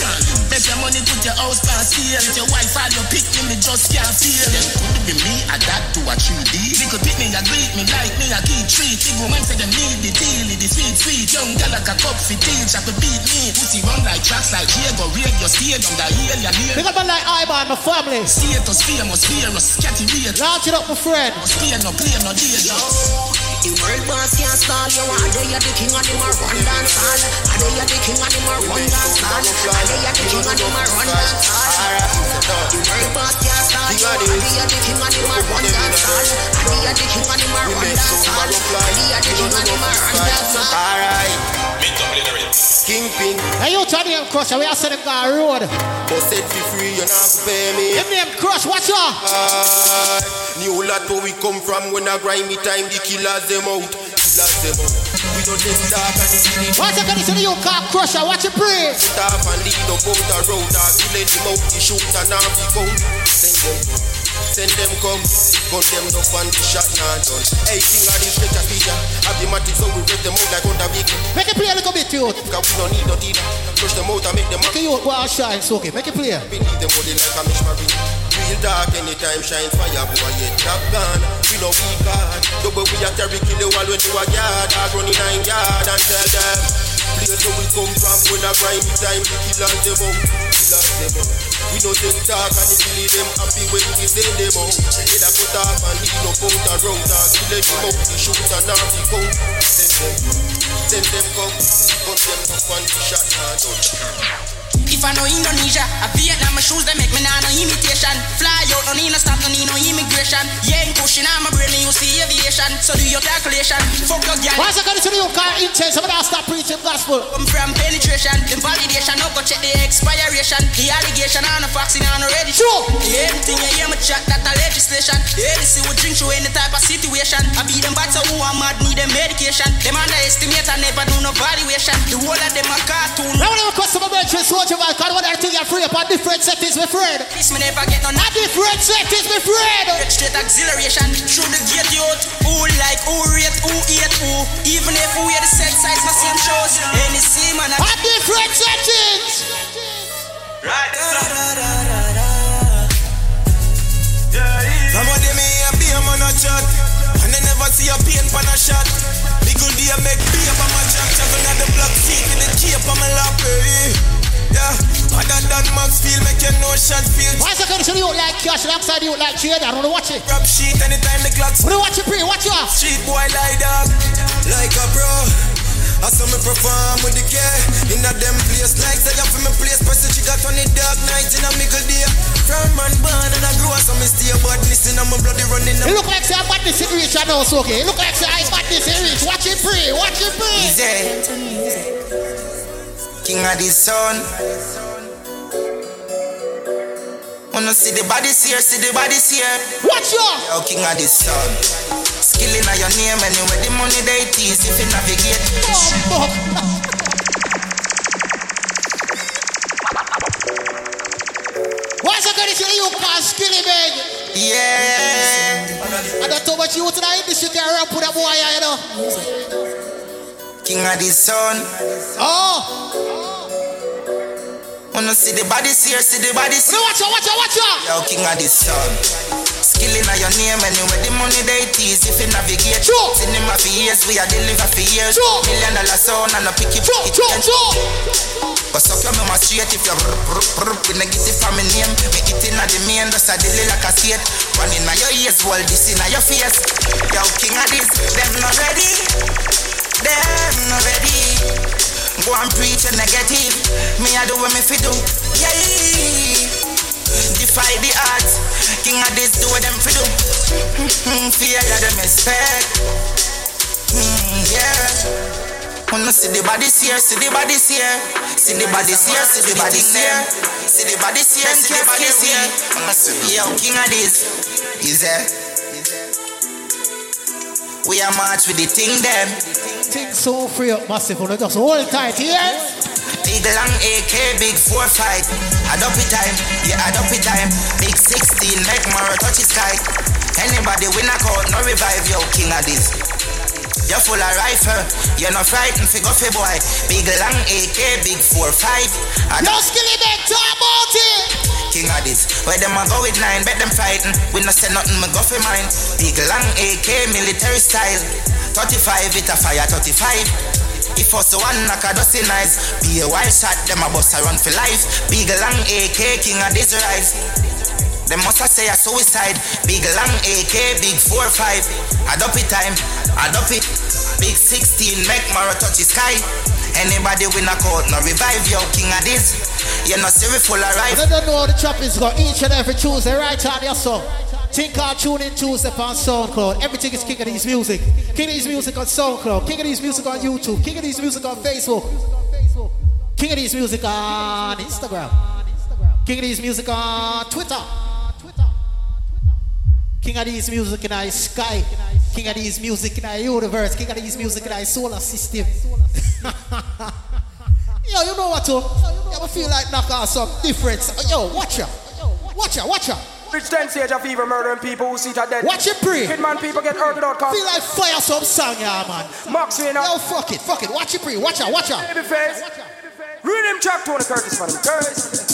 Bet your money put your house on steal. If your wife or your pick me, me just can't feel. Them could be me adapt to a 3D. Little pick me a greet me like me a key treat. Big woman say them need the deal, the sweet sweet. Young gal like a cup fit teach. I could beat me. Pussy run like tracks like Diego Radio. Stay on the heel, ya heel. Big up man like Ivan, my family. Status, famous, fearless, catty rate. Launch it up, my friend. Stay no play, no day, The world boss can't stall you. Are they the king and him a run dance hall? Are they the king and him a run dance hall? Are they the king and him a run dance hall? The world boss can't stall you. Are they the king and him a run dance hall? Are they the king and him a run dance hall? Are they the king and him a run dance hall? Alright. Kingpin. Hey, you turn him crush, we are sending guy road. But set for free, you not to me. Give name crush, watch out. Aye. New lot where we come from when I grind me time, the killers them out. Killers them out. We don't let dark and the city. Watch your condition, you car crusher, watch it pray. Stop and lead up out the road. Dog, kill them out, the shoot and now be gone. Send them. Send them come, gun them up and the shot now done. Hey, king of this a feature. Have the matic so we rip them out like on the vehicle. Make it play a little bit, youth. Cause we don't need no dealer. Push them out and make them Make it youth, boy, shine, so okay. Make it play. Beneath them body like a marine. Real dark anytime shines fire boy yet top gun. We no weak God. Double we a carry kill you all when you a yard. Dog running nine yard and tell them. Place where we come from when I grind time the killers them out. Killers them out. We no take talk and if you them happy when we send them out. Head a cut off and lead up out a road. Dog kill them out. Shoot and now the count. Send them. Send them come. Gun them up and the shot now done. If I know Indonesia. A Vietnam, my shoes, they make me nah no imitation. Fly out, no need no stop, no need no immigration. Yeah, ain't pushing on my brain, you see aviation. So do your calculation. Fuck your gal. Why's it going to you car intense? I'm gonna stop preaching gospel. I'm from penetration, the validation, no go check the expiration. The allegation on the vaccine on already. Sure. The anything you hear me chat, that a legislation. The see we drink through any type of situation. I be them so who am mad, need them medication. Them underestimate, I never do no valuation. The whole of them a cartoon. Now when I customer mention soldier man, cause what I think you're free upon different settings, my friend. This me never get no A different settings, my friend. Get straight acceleration through the gate youth. Who like, who rate, who hate, who. Even if we wear the set size, my same shows. Any see man. A different settings. Right, Come on, me a be a man a chat. And I never see a pain pan a shot. Me good day make beer on my jack. Travel on the block seat with the cape on my lap. eh. Yeah, other than Max feel make you know shot feel. Why is it going to you like cash alongside you like trade? I don't know watch it. Rap sheet anytime the clock. What do you watch it, pre? Watch you off. Street boy like dog, like a bro. I saw me perform with the care In a them place like say you for me place Press the trigger on the dark night in a middle day From man born and I grew up so me stay badness in a my bloody running It look like say I bad this in reach, I know it's okay. It look like say I bad this in reach. Watch it, pre. Watch it, pre. Easy. King of the sun. Wanna see the bodies here, see the bodies here. Watch you. Yo, king of the sun. Skill in your name anyway, the money they tease if you navigate. Why's it going to you call skilly beg? Yeah. I don't know what you to the industry can rap with a boy, you know. King of the sun. Oh. Wanna see the bodies here, see the bodies here. Watch out, watch out, watch out. Yo, king of the sun. Skill in your name anyway, the money they tease if you navigate. Sure. Cinema for years, we are deliver for years. Sure. Million dollar sound and a pick it. Sure, it sure, sure. But suck your mama straight if you're brr, brr, brr, with negative from my name. Me it in the main, just a delay like a skate. One in your ears, wall this in your face. Yo, king of this, them not ready. Them not ready. Go and preach a negative. Me I do what me fi do. Yeah. Defy the odds. King of this do what them fi do. Fear them respect. Mm, yeah. Wanna see the bodies here, see the bodies here, see the bodies here, see the bodies here, see the bodies here, see the bodies here. Yo king of this, is there? We are march with the thing them. Thing so free up massive, know, just hold tight here. Big long AK, big 4-5 Add up it time, yeah add up it time Big 16, make more touch the sky Anybody win a call, no revive yo king of this You're full of rifle, you're not frightened, figure fi boy. Big long AK, big 4-5 I no skilly back, talk about it. King of this, where them a go with nine, bet them fighting. We no say nothing, me go for mine Big long AK, military style. 35, it a fire 35 if us one knock a dozen nice, be a wild shot, them a bust a run for life. Big long AK, king of this rise. Them must say a suicide. Big long AK, big 4-5. Add up it time, up it. Big 16, make Mara touch the sky. Anybody win a court, no revive yo, king of this. You know, see we full of I rife. don't know how the trap is got each and every Tuesday, right on your song. Think our tune in Tuesday on SoundCloud. Everything is King Addies Music. King Addies Music on SoundCloud. King Addies Music on YouTube. King Addies Music on Facebook. King Addies Music on Instagram. King Addies Music on Twitter. King Addies Music in our sky. King Addies Music in our universe. King Addies Music in our solar system. (laughs) Yo, you know what, too? You ever feel like knock out some difference? Yo, watch out. Watch out, watch out. Rich ten stage of fever murdering people who see it dead. Watch it pre. Hitman people get hurt without cause. Feel like fire some song, yeah, man. Max you know. Yo, fuck it, fuck it. Watch it pre. Watch out, watch out. Baby face. Rhythm track Tony Curtis for them. Curtis.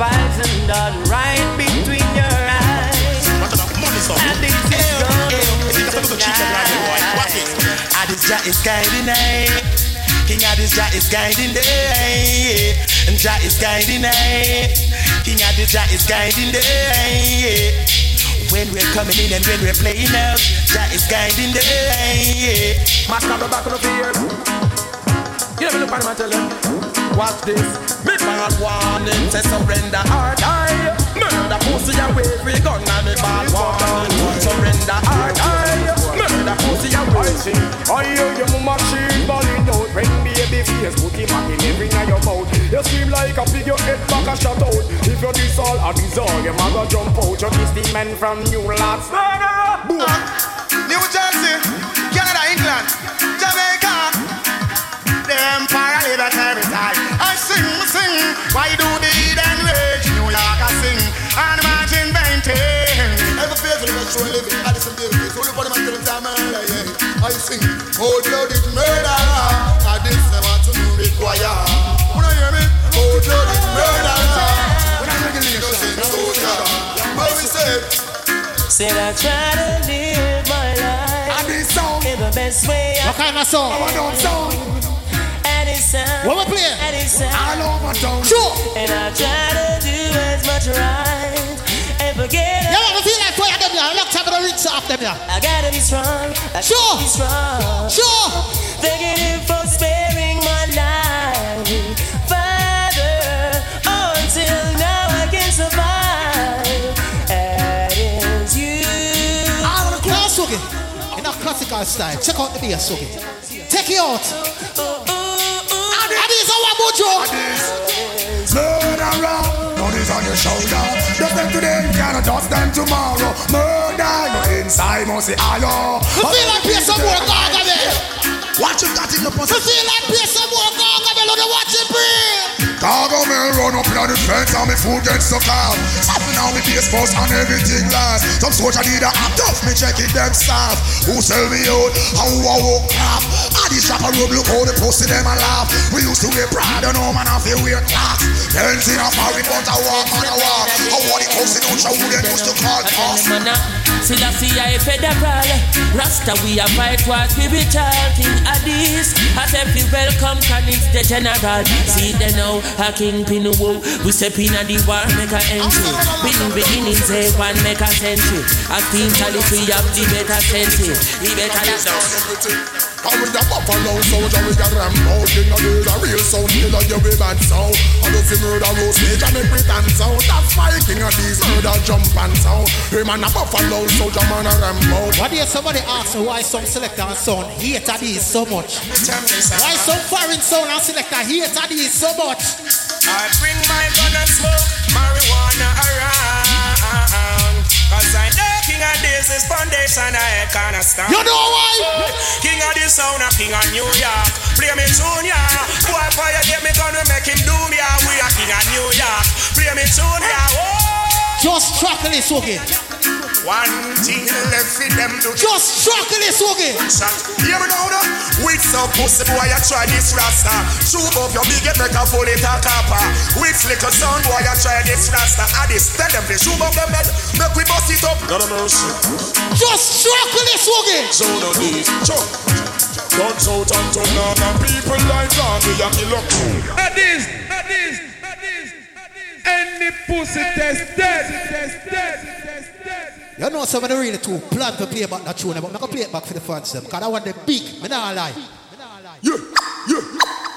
Poison dart right between your eyes, and this is? Ah, guiding I. King Jah is guiding day. And Jah is guiding I. King Jah is guiding day. When we're coming in and when we're playing out, Jah is guiding day. Master the back of the field. You never look at him and tell him. Watch this. Me bad warning, say surrender hard eye. Murder pussy away, free gun and me bad warning. Surrender hard eye. Murder pussy away. I see, I hear your machine balling out. Bring baby face, put him back in every in your mouth. You scream like a pig, your head back a shut out. If you this all, I deserve your mother jump out. You kiss the men from New Lads. Boom. New Jersey, Canada, England, Jamaica. The empire live at every time. I sing, sing. Why do the Eden rage? New York, I sing. And imagine painting. Ever faithful, that's true living. I listen to this. Only for the man to the time, yeah. I sing. Oh, Cold blooded murder. I this never to require. Wanna hear me? Cold blooded murder. When I'm regulation, soldier. What we say? Said I try to live my life in the best way I What kind of song? And it sounds What we playing? And it sounds All over town. Sure. And I try to do as much right and forget Yeah, I feel like fire them, yeah. Look, time to rinse off them, yeah. I gotta be strong. I Sure. be strong. Sure. Thanking him for sparing my life, Father. Until now I can survive. And it's you. Now, Swugee, in a classical style, check out the bass, Swugee. Take it out. Oh, oh, Mojo. Murderer, money's on your shoulder. Just them today, you cannot dust them tomorrow. Murder, you inside, must say, ayo. I feel like play some more there. What you got in the I pussy? feel like play some more Gaga there. Look at what you bring. Cargo oh, man run up on the fence and me food get stuck out. Something now me face first and everything last. Some soldier need a act off me check it them staff. Who sell me out? How a walk crap? I this shop a look how the pussy them a laugh. We used to wear Prada, no man have to wear clocks. Dancing a foreign but I walk on a walk. How what the pussy don't show who them used to call boss. A see federal Rasta we a fight what spiritual King Addies I say fi welcome Canix the general. See them now a king pin woo. We step in a the war make a entry. Been beginning say eh, one make a century. I think tally we have the better century eh. The better is now And with the buffalo soldier we got Rambo King of the real sound. Killer you be bad sound. And if you murder roast stage and make pretend sound That's why king of these murder jump and sound. Him and a buffalo soldier man a Rambo One day somebody asked me why some selector and sound hate at these so much. Why some foreign sound and selector hate at these so much. I bring my gun and smoke marijuana around. Cause I know King of this is foundation I can't stand. You know why? (laughs) King of this sound, a king of New York. Play me tune, yeah. Boy, you get me we make him doom, yeah. We are king of New York. Play me tune, yeah. Oh. Just truckle this, okay? One thing left for them to Just truckle this, okay? Hear me now, no? With some pussy boy, you try this rasta. Shoot up your big head, make a full it a copper. With little sound boy, you try this rasta. I this tell them to shoot up them head, make we bust it up. Got a mercy. Just truckle this, okay? So no these, chuck. Guns out and turn on and people like that, we a kill up. At this, at this, at this, at this. Any pussy test dead. Test dead. You know somebody really too plan to play back that tune, but I'm gonna play it back for the fans them. Cause I want the big, me not lie. Yeah, yeah,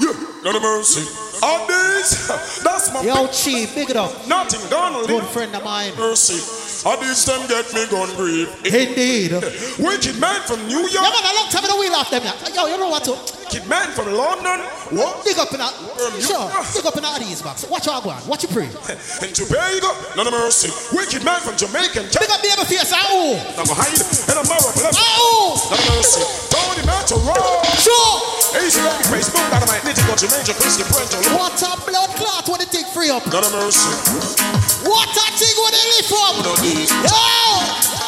yeah. Got a mercy. On this, that's my Yo, Chief, big it up. Nothing done. Good friend of mine. Mercy. All these them get me gun grief. Indeed. (laughs) Wicked man from New Yeah, York. man, a long time in the wheel off them. Yo, you know what to? Wicked man from London. What? Big up in that. Sure. Big up in all these box. Watch our go on. Watch you pray. (laughs) In Tobago, none of mercy. Wicked man from Jamaica. Big up baby face. Ah, oh. I'm behind and I'm. Ah, oh. None of mercy. Tony Matero. Sure. Rocky face. Boom, dynamite. Need to go to Major Christy Puerto. What a blood clot when the thing free up. None of mercy. What a thing when they lift up. These. Yo.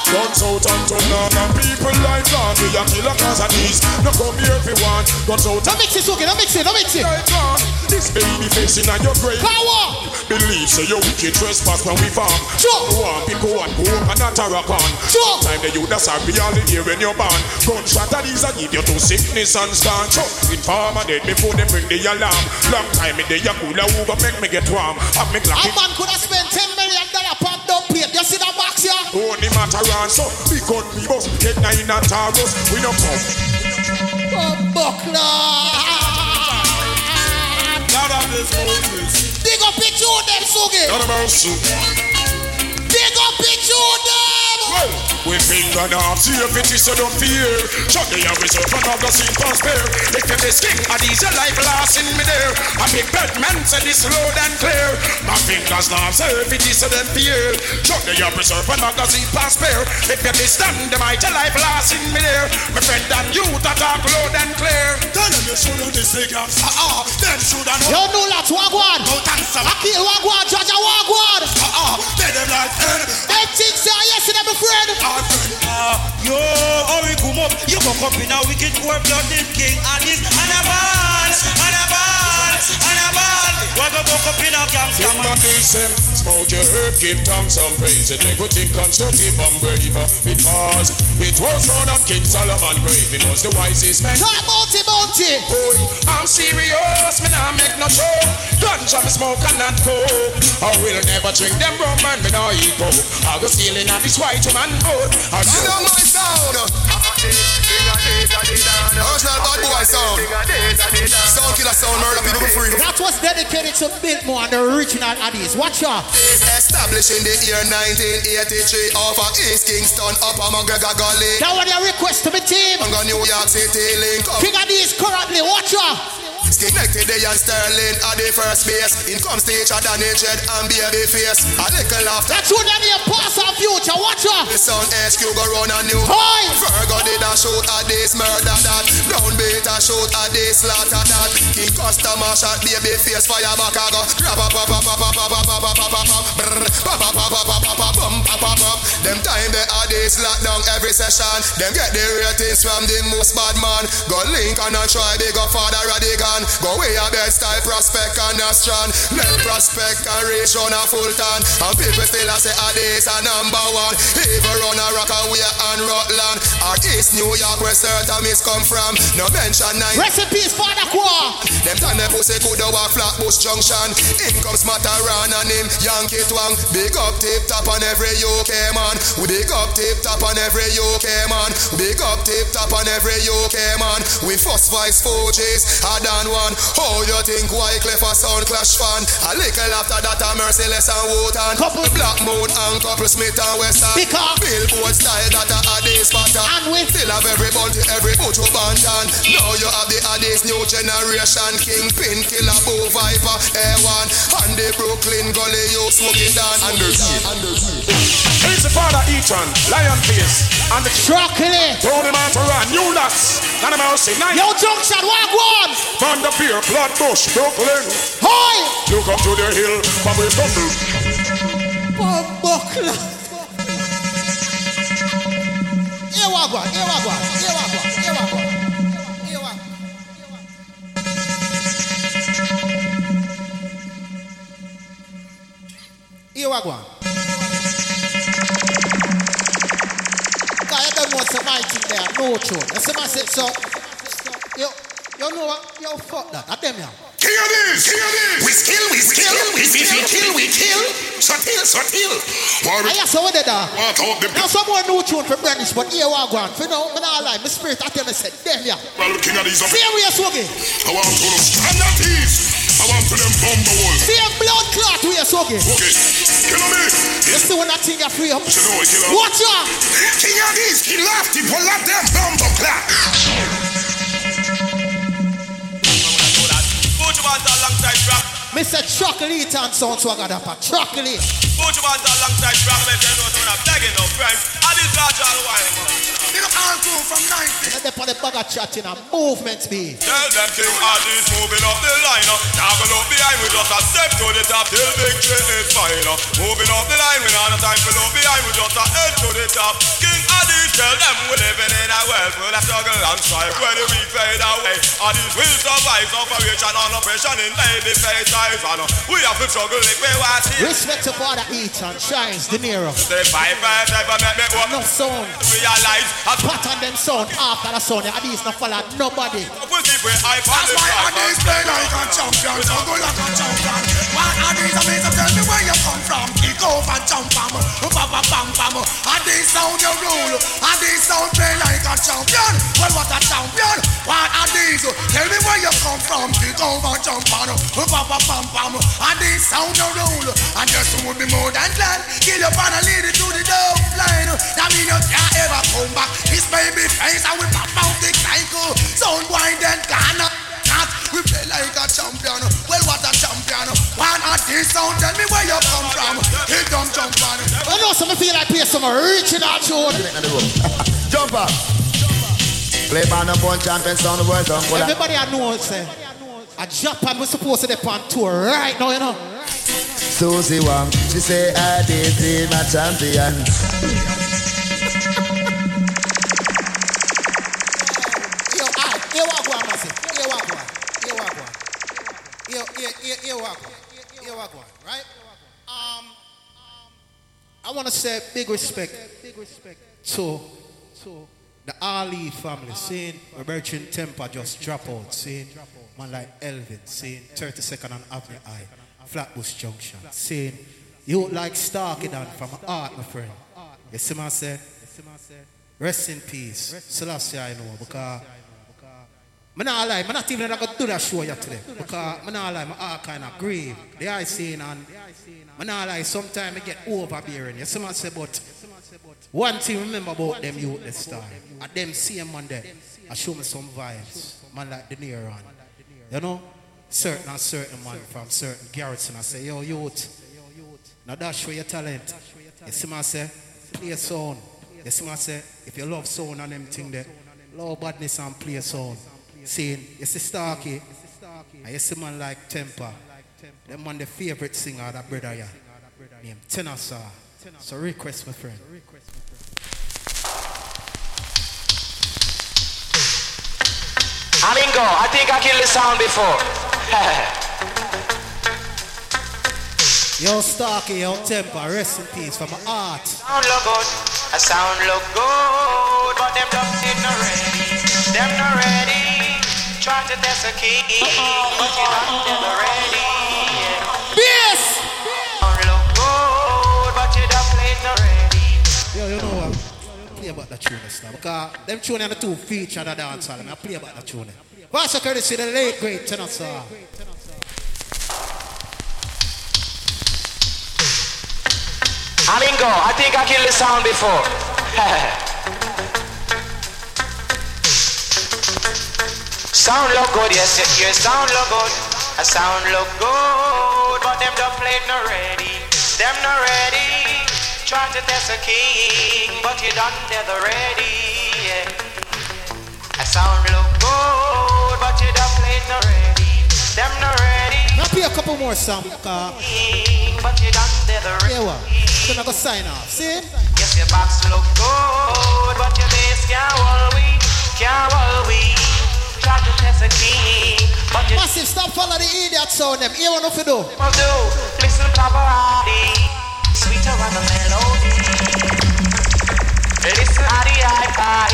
Guns out and turn on and people like that. We a killer cause of these. No come here if you want. Guns out Don't mix it, okay? Don't mix it. Don't mix it. like that. This baby facing on your grave. Power. Believe so you wicked trespass when we farm. Sure. One pick one, go up and not a rock on. Sure. Time the youth that's happy all the year when you're born. Gunshot of these I give you to sickness and scorn. Sure. With farmer dead before they bring the alarm. Long time in the Yakula who go make me get warm. Have me A man could have spent 10 million dollar Only matter on so big gun we bust Get nine and Taurus We no come Oh, buckler. Lord of this Moses Big up it to them, Swugee. Lord of mercy Big up it to them. We finger now See if it is so don't fear. Shut the air reserve and have the scene for spare. If you this king a diesel life lost in me there A big bad man said this loud and clear. My fingers now say if it is so don't fear. Shut the air reserve and have the scene for spare. If you this stand the mighty life lost in me there My friend and you that talk loud and clear. Tell them you should know this ups Ah ah Them should have Yo, no lads, wagwan. Akil wagwan, Jaja wagwan. Ah ah Tell them like eh. Them things say yes, them friend. Ah, heart. Uh, yo, hurry, come up. You come up in a wicked poor blood, this king and his and a band, and a band a ball. We go buck up in a gangster Sing my decent, smoke your herb, give thanks and praise it. Make we think constructive and brave because it was not on King Solomon grave. It was the wisest man. Talk bounty, bounty. Boy, I'm serious, me nah make no show. Ganja me smoke and not coke. I will never drink them rum and me nah eat coke. I go stealing at this white woman boat. I You know my sound. Original bad boy sound. Sound killer sound, murder people for free. That was dedicated to Biltmore and the original Addies. Watch out. Established in the year 1983 off of East Kingston up on McGregor Gully. That was your request to me team. I'm going New York City link up. King Addies currently. Watch out. Connected the young Sterling at the first base. In comes stage at an aged and baby face. A little after. That's what they name past and future. Watch out. The sound HQ go run a new. Hi. Virgo did a shoot at this murder that. Brown beat a shoot at this slaughter that. King customer shot baby face fire back a go. Grab pop pop pop pop pop pop pop pop pop pop Brrr. pop pop pop pop pop pop bum pop pop pop. Them time they had this lock down every session. Them get the ratings from the most bad man. Go link and try big up father Radigan. Go way a bed style prospect and a strand. Let prospect and reach on a full ton. And people still a say ah, Addies a number one. Even run a Rockaway and Rutland. Or ah, East New York where certain miss come from. No mention nine. In peace, Father Qua. Them turn the pussy could the walk Flatbush Junction. In comes Mataran and him Yankee Twang. Big up tip top on every UK man. We big up tip top on every UK man. Big up tip top on every UK man. We first vice four J's. I done one. How you think Wycliffe a sound clash fan? A little after that a merciless and Wotan. Couple Blackmouth and couple Smith and Western. Because Billboard style that a Addies pattern. And we still have every bounty, every put you bantan. Now you have the Addies new generation. Kingpin, killer, bull, viper, A1. And the Brooklyn gully you smoking down. Underneath. It's the father Ethan, Lion Face, and the Chocolate. Tony Mantaran, New Nuts, None of Mercy, Night. Yo, Junction, walk one. on the pier, Flatbush, Brooklyn. Hi! eu up to the hill, Bobby Stumble. Bob Buckler. Ewagwa, Ewagwa, Ewagwa, Ewagwa. Ewagwa. God, No, true. That's what I said, so. You know what? Yo, fuck that. I them, yeah. King of this, king of this. We skill, we skill, we If we kill, we kill. Sotil, sotil. I hear some of that. What up them? Now some more new tune for Brandis, but here we go. For now, me not lie. My spirit I tell me said, damn yeah. Well, king of these. I Serious Woogie. want to them stand at ease. I want to them bumble wall. Same blood clot we are Woogie. Okay. Kill me. You see when that thing you free up. You know kill Watch out. King of these, kill off the pull up them bumble clock. Put your band alongside rap. Mr. Chocolate and sound swagger up a chocolate. Put your band alongside rap. Make them know when I'm begging no friends. I did large all wine, man. Big up all crew from 90. And they on the bag of chat in a movement be. Tell them King Addies moving up the line. uh. Now go look behind. We just a step to the top till victory is final. Moving up the line. We not a time to look behind. We just a head to the top. King Addies Tell them we're living in a world full of struggle and strife. Where the weak fade away, and these will survive. Operation and oppression in baby face eyes. And we have to struggle if we want to. Respect to Father Eaton, Shines, De Niro. The five birds ever make me up. No sound. Realize. Pattern them sound after the sound. And these not follow nobody. Pussy we hype on That's the why I driver. these play like a champion, juggle like a champion. What are these amazing? Tell me where you come from. Over, jump bam, bam bam bam bam. And these sound you rule, and these sound play like a champion. Well, what a champion? What are these? Tell me where you come from. Kick over, jump bam, bam bam bam bam. And these sound you rule, and just would be more than glad. Kill your partner, lead it to the dove line. That mean you can't ever come back. This baby face, and we pop out the cycle. Sound Ghana. Not we play like a champion. Well, what a champion. One at this sound, tell me where you come from. Hit them jump on. I know some feel like play some original tune. Jump up. Play by number one champion sound the world. Don't go down. Everybody I know say, a Japan was supposed to be on tour right now, you know. Susie Wong, she say I did see my champion. Go on, right? Um, I want to say big respect, to, the Ali family. Seeing Roberto Temper just drop out. Seeing man like Elvin. Seeing 32nd and Avenue High. Flatbush Junction. Seeing you like Starkey down from art, my friend. You I say? Rest in peace. Selassie, I know, because I'm not lie, I'm not even going to do that show yet today. Because I'm not lie, I'm all kind of grieve. The eye scene and I'm not lie, sometimes I get overbearing. You see say? But one thing remember about them youth this time. At them same man there, I show me some vibes. Man like the Neuron. You know? Certain and certain man from certain garrison. I say, yo, youth. Now that's show your talent. You see what I say? Play song. You see what I say? If you love sound and them thing there, love badness and play song. Saying, you see Starkey, and you see man like Temper. Them man the favorite singer, that brother yeah. Named Tenor Saw. So request my friend. Amingo, I think I killed the sound before. (laughs) Yo Starkey, yo Temper, rest in peace from my heart. sound look good, a sound look good, but them don't need no ready. Them no ready. Try to test a key, but you don't never ready. Yes. Sound look good, but you don't play no ready. Yo, you know what? Play about that tune this now. Because them tune are the two feature the dance hall. I play about that tune. Pastor courtesy the late great Tenor Saw. Amingo, I think I killed the sound before. (laughs) sound look good, yes, yes, your sound look good. I sound look good, but them don't play no ready. Them no ready. Try to test a king, but you done never ready. Yeah. A sound look good, but you don't play no ready. Them no ready. Now play a couple more songs. Uh, But you done never ready. yeah, what? Then I go sign off. See? Yes, your box look good, but your bass can't hold we, can't hold we. Massive, stop follow the idiot sound them. Hear what you do. do. Listen, Paparazzi, sweeter on the melody. Listen, to the hi-fi,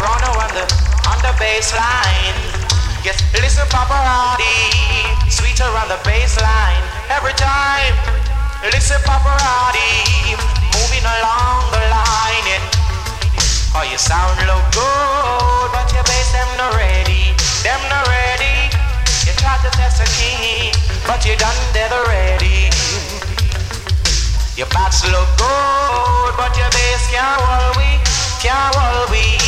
run on the on the bass line. Yes, listen, Paparazzi, sweeter on the bass line. Every time, listen, Paparazzi, moving along the line. Yeah. Oh, you sound look good, but your bass them not ready. Them not ready. You try to test a king, but you done dead already. Your bats look good, but your bass can't hold we, can't hold we.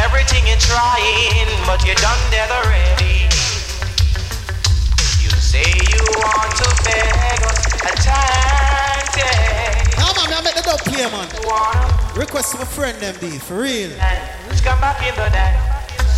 Everything you're trying, but you done dead already. You say you want to beg us a time, yeah. Now, man, I make the dub play, man. Request my friend them be for real. Let's come back in the day.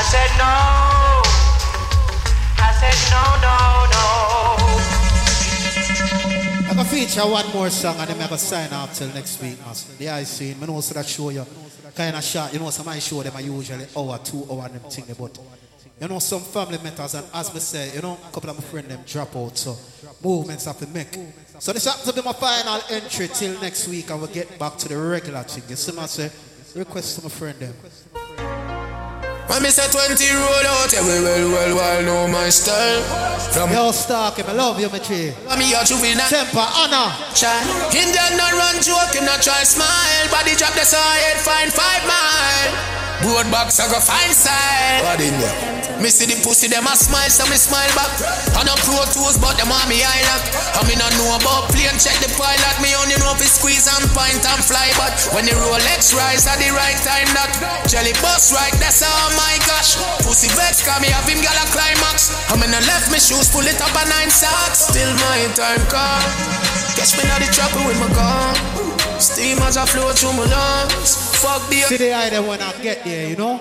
I said no. I said no, no, no. I'm going to feature one more song and then I'm going to sign off till next week, man. The I scene. I know so that show you kind of shot. You know, some I show them I usually hour, two hour, and them thing, but you know, some family matters, and as we say, you know, a couple of my friends them drop out, so movements have to make. So this happens to be my final entry till next week, and we'll get back to the regular thing. You see, I say, request to my friend them. When me say 20 roll out, yeah, well, well, well, well, know my style. From Yo, Stark, I love you, my tree. Me a juvenile. Temper, honor. Shine. Indian not run joke, him not try smile. Body drop the side, find five mile. Board box, I go find side. What in there? Me see the pussy, them a smile, so me smile back. I no pro tools, but them on me eye lock. I me not know about plane, check the pilot. Me only know if squeeze and point and fly. But when the Rolex rise at the right time, that jelly bus right, that's oh my gosh. Pussy vex, cause me have him got a climax. I me no left me shoes, pull it up a nine socks. Still my time come. Catch me now the trouble with my gun. Steam as I flow through my lungs. Fuck the See the eye there when I get there, you know?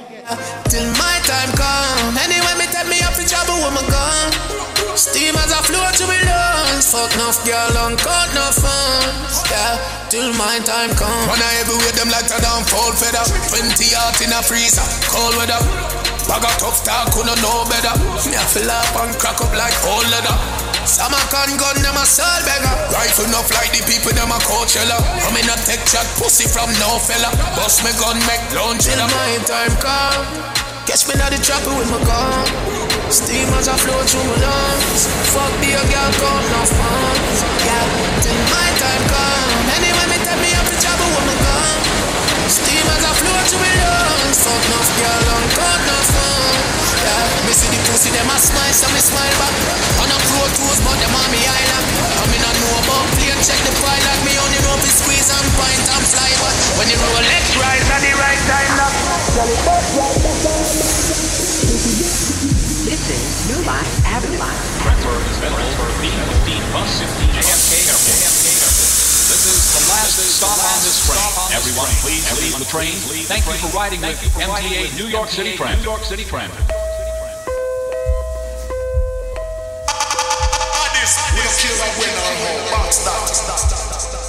Till my time come. Anyway, me tell me up in trouble with my gun. Steam as I flow to me lungs. Fuck enough girl on cut no fun. Yeah, till my time come. When I everywhere them like a damn fall feather. 20 out in a freezer. Cold weather. Bag of tough talk, couldn't know better. Me a fill up and crack up like old leather. Some a con gun, them a soul beggar. Rifle enough like the people, them a Coachella. I'm in a tech chat, pussy from no fella. Bust me gun, make launch Till my time come. Catch me now the trapper with my gun. Steam as I flow through my lungs. Fuck the girl, call no fun. Yeah, till my time as I flow through my lungs. Fuck no girl, on call no fun. Yeah, me see the pussy, them a smile, so me smile back. On a pro tools, but them on me island. I me not know about plane, check the pilot. Me only know if squeeze and point and fly. But when the Rolex rise at the right time, lock. This is New Lots Avenue. Transfer is available for B15 bus 15 JFK This is the last stop on this train. Everyone, please leave the train. Thank you for riding with MTA New York City Transit. New York City Transit. We don't care about when or how. Box that.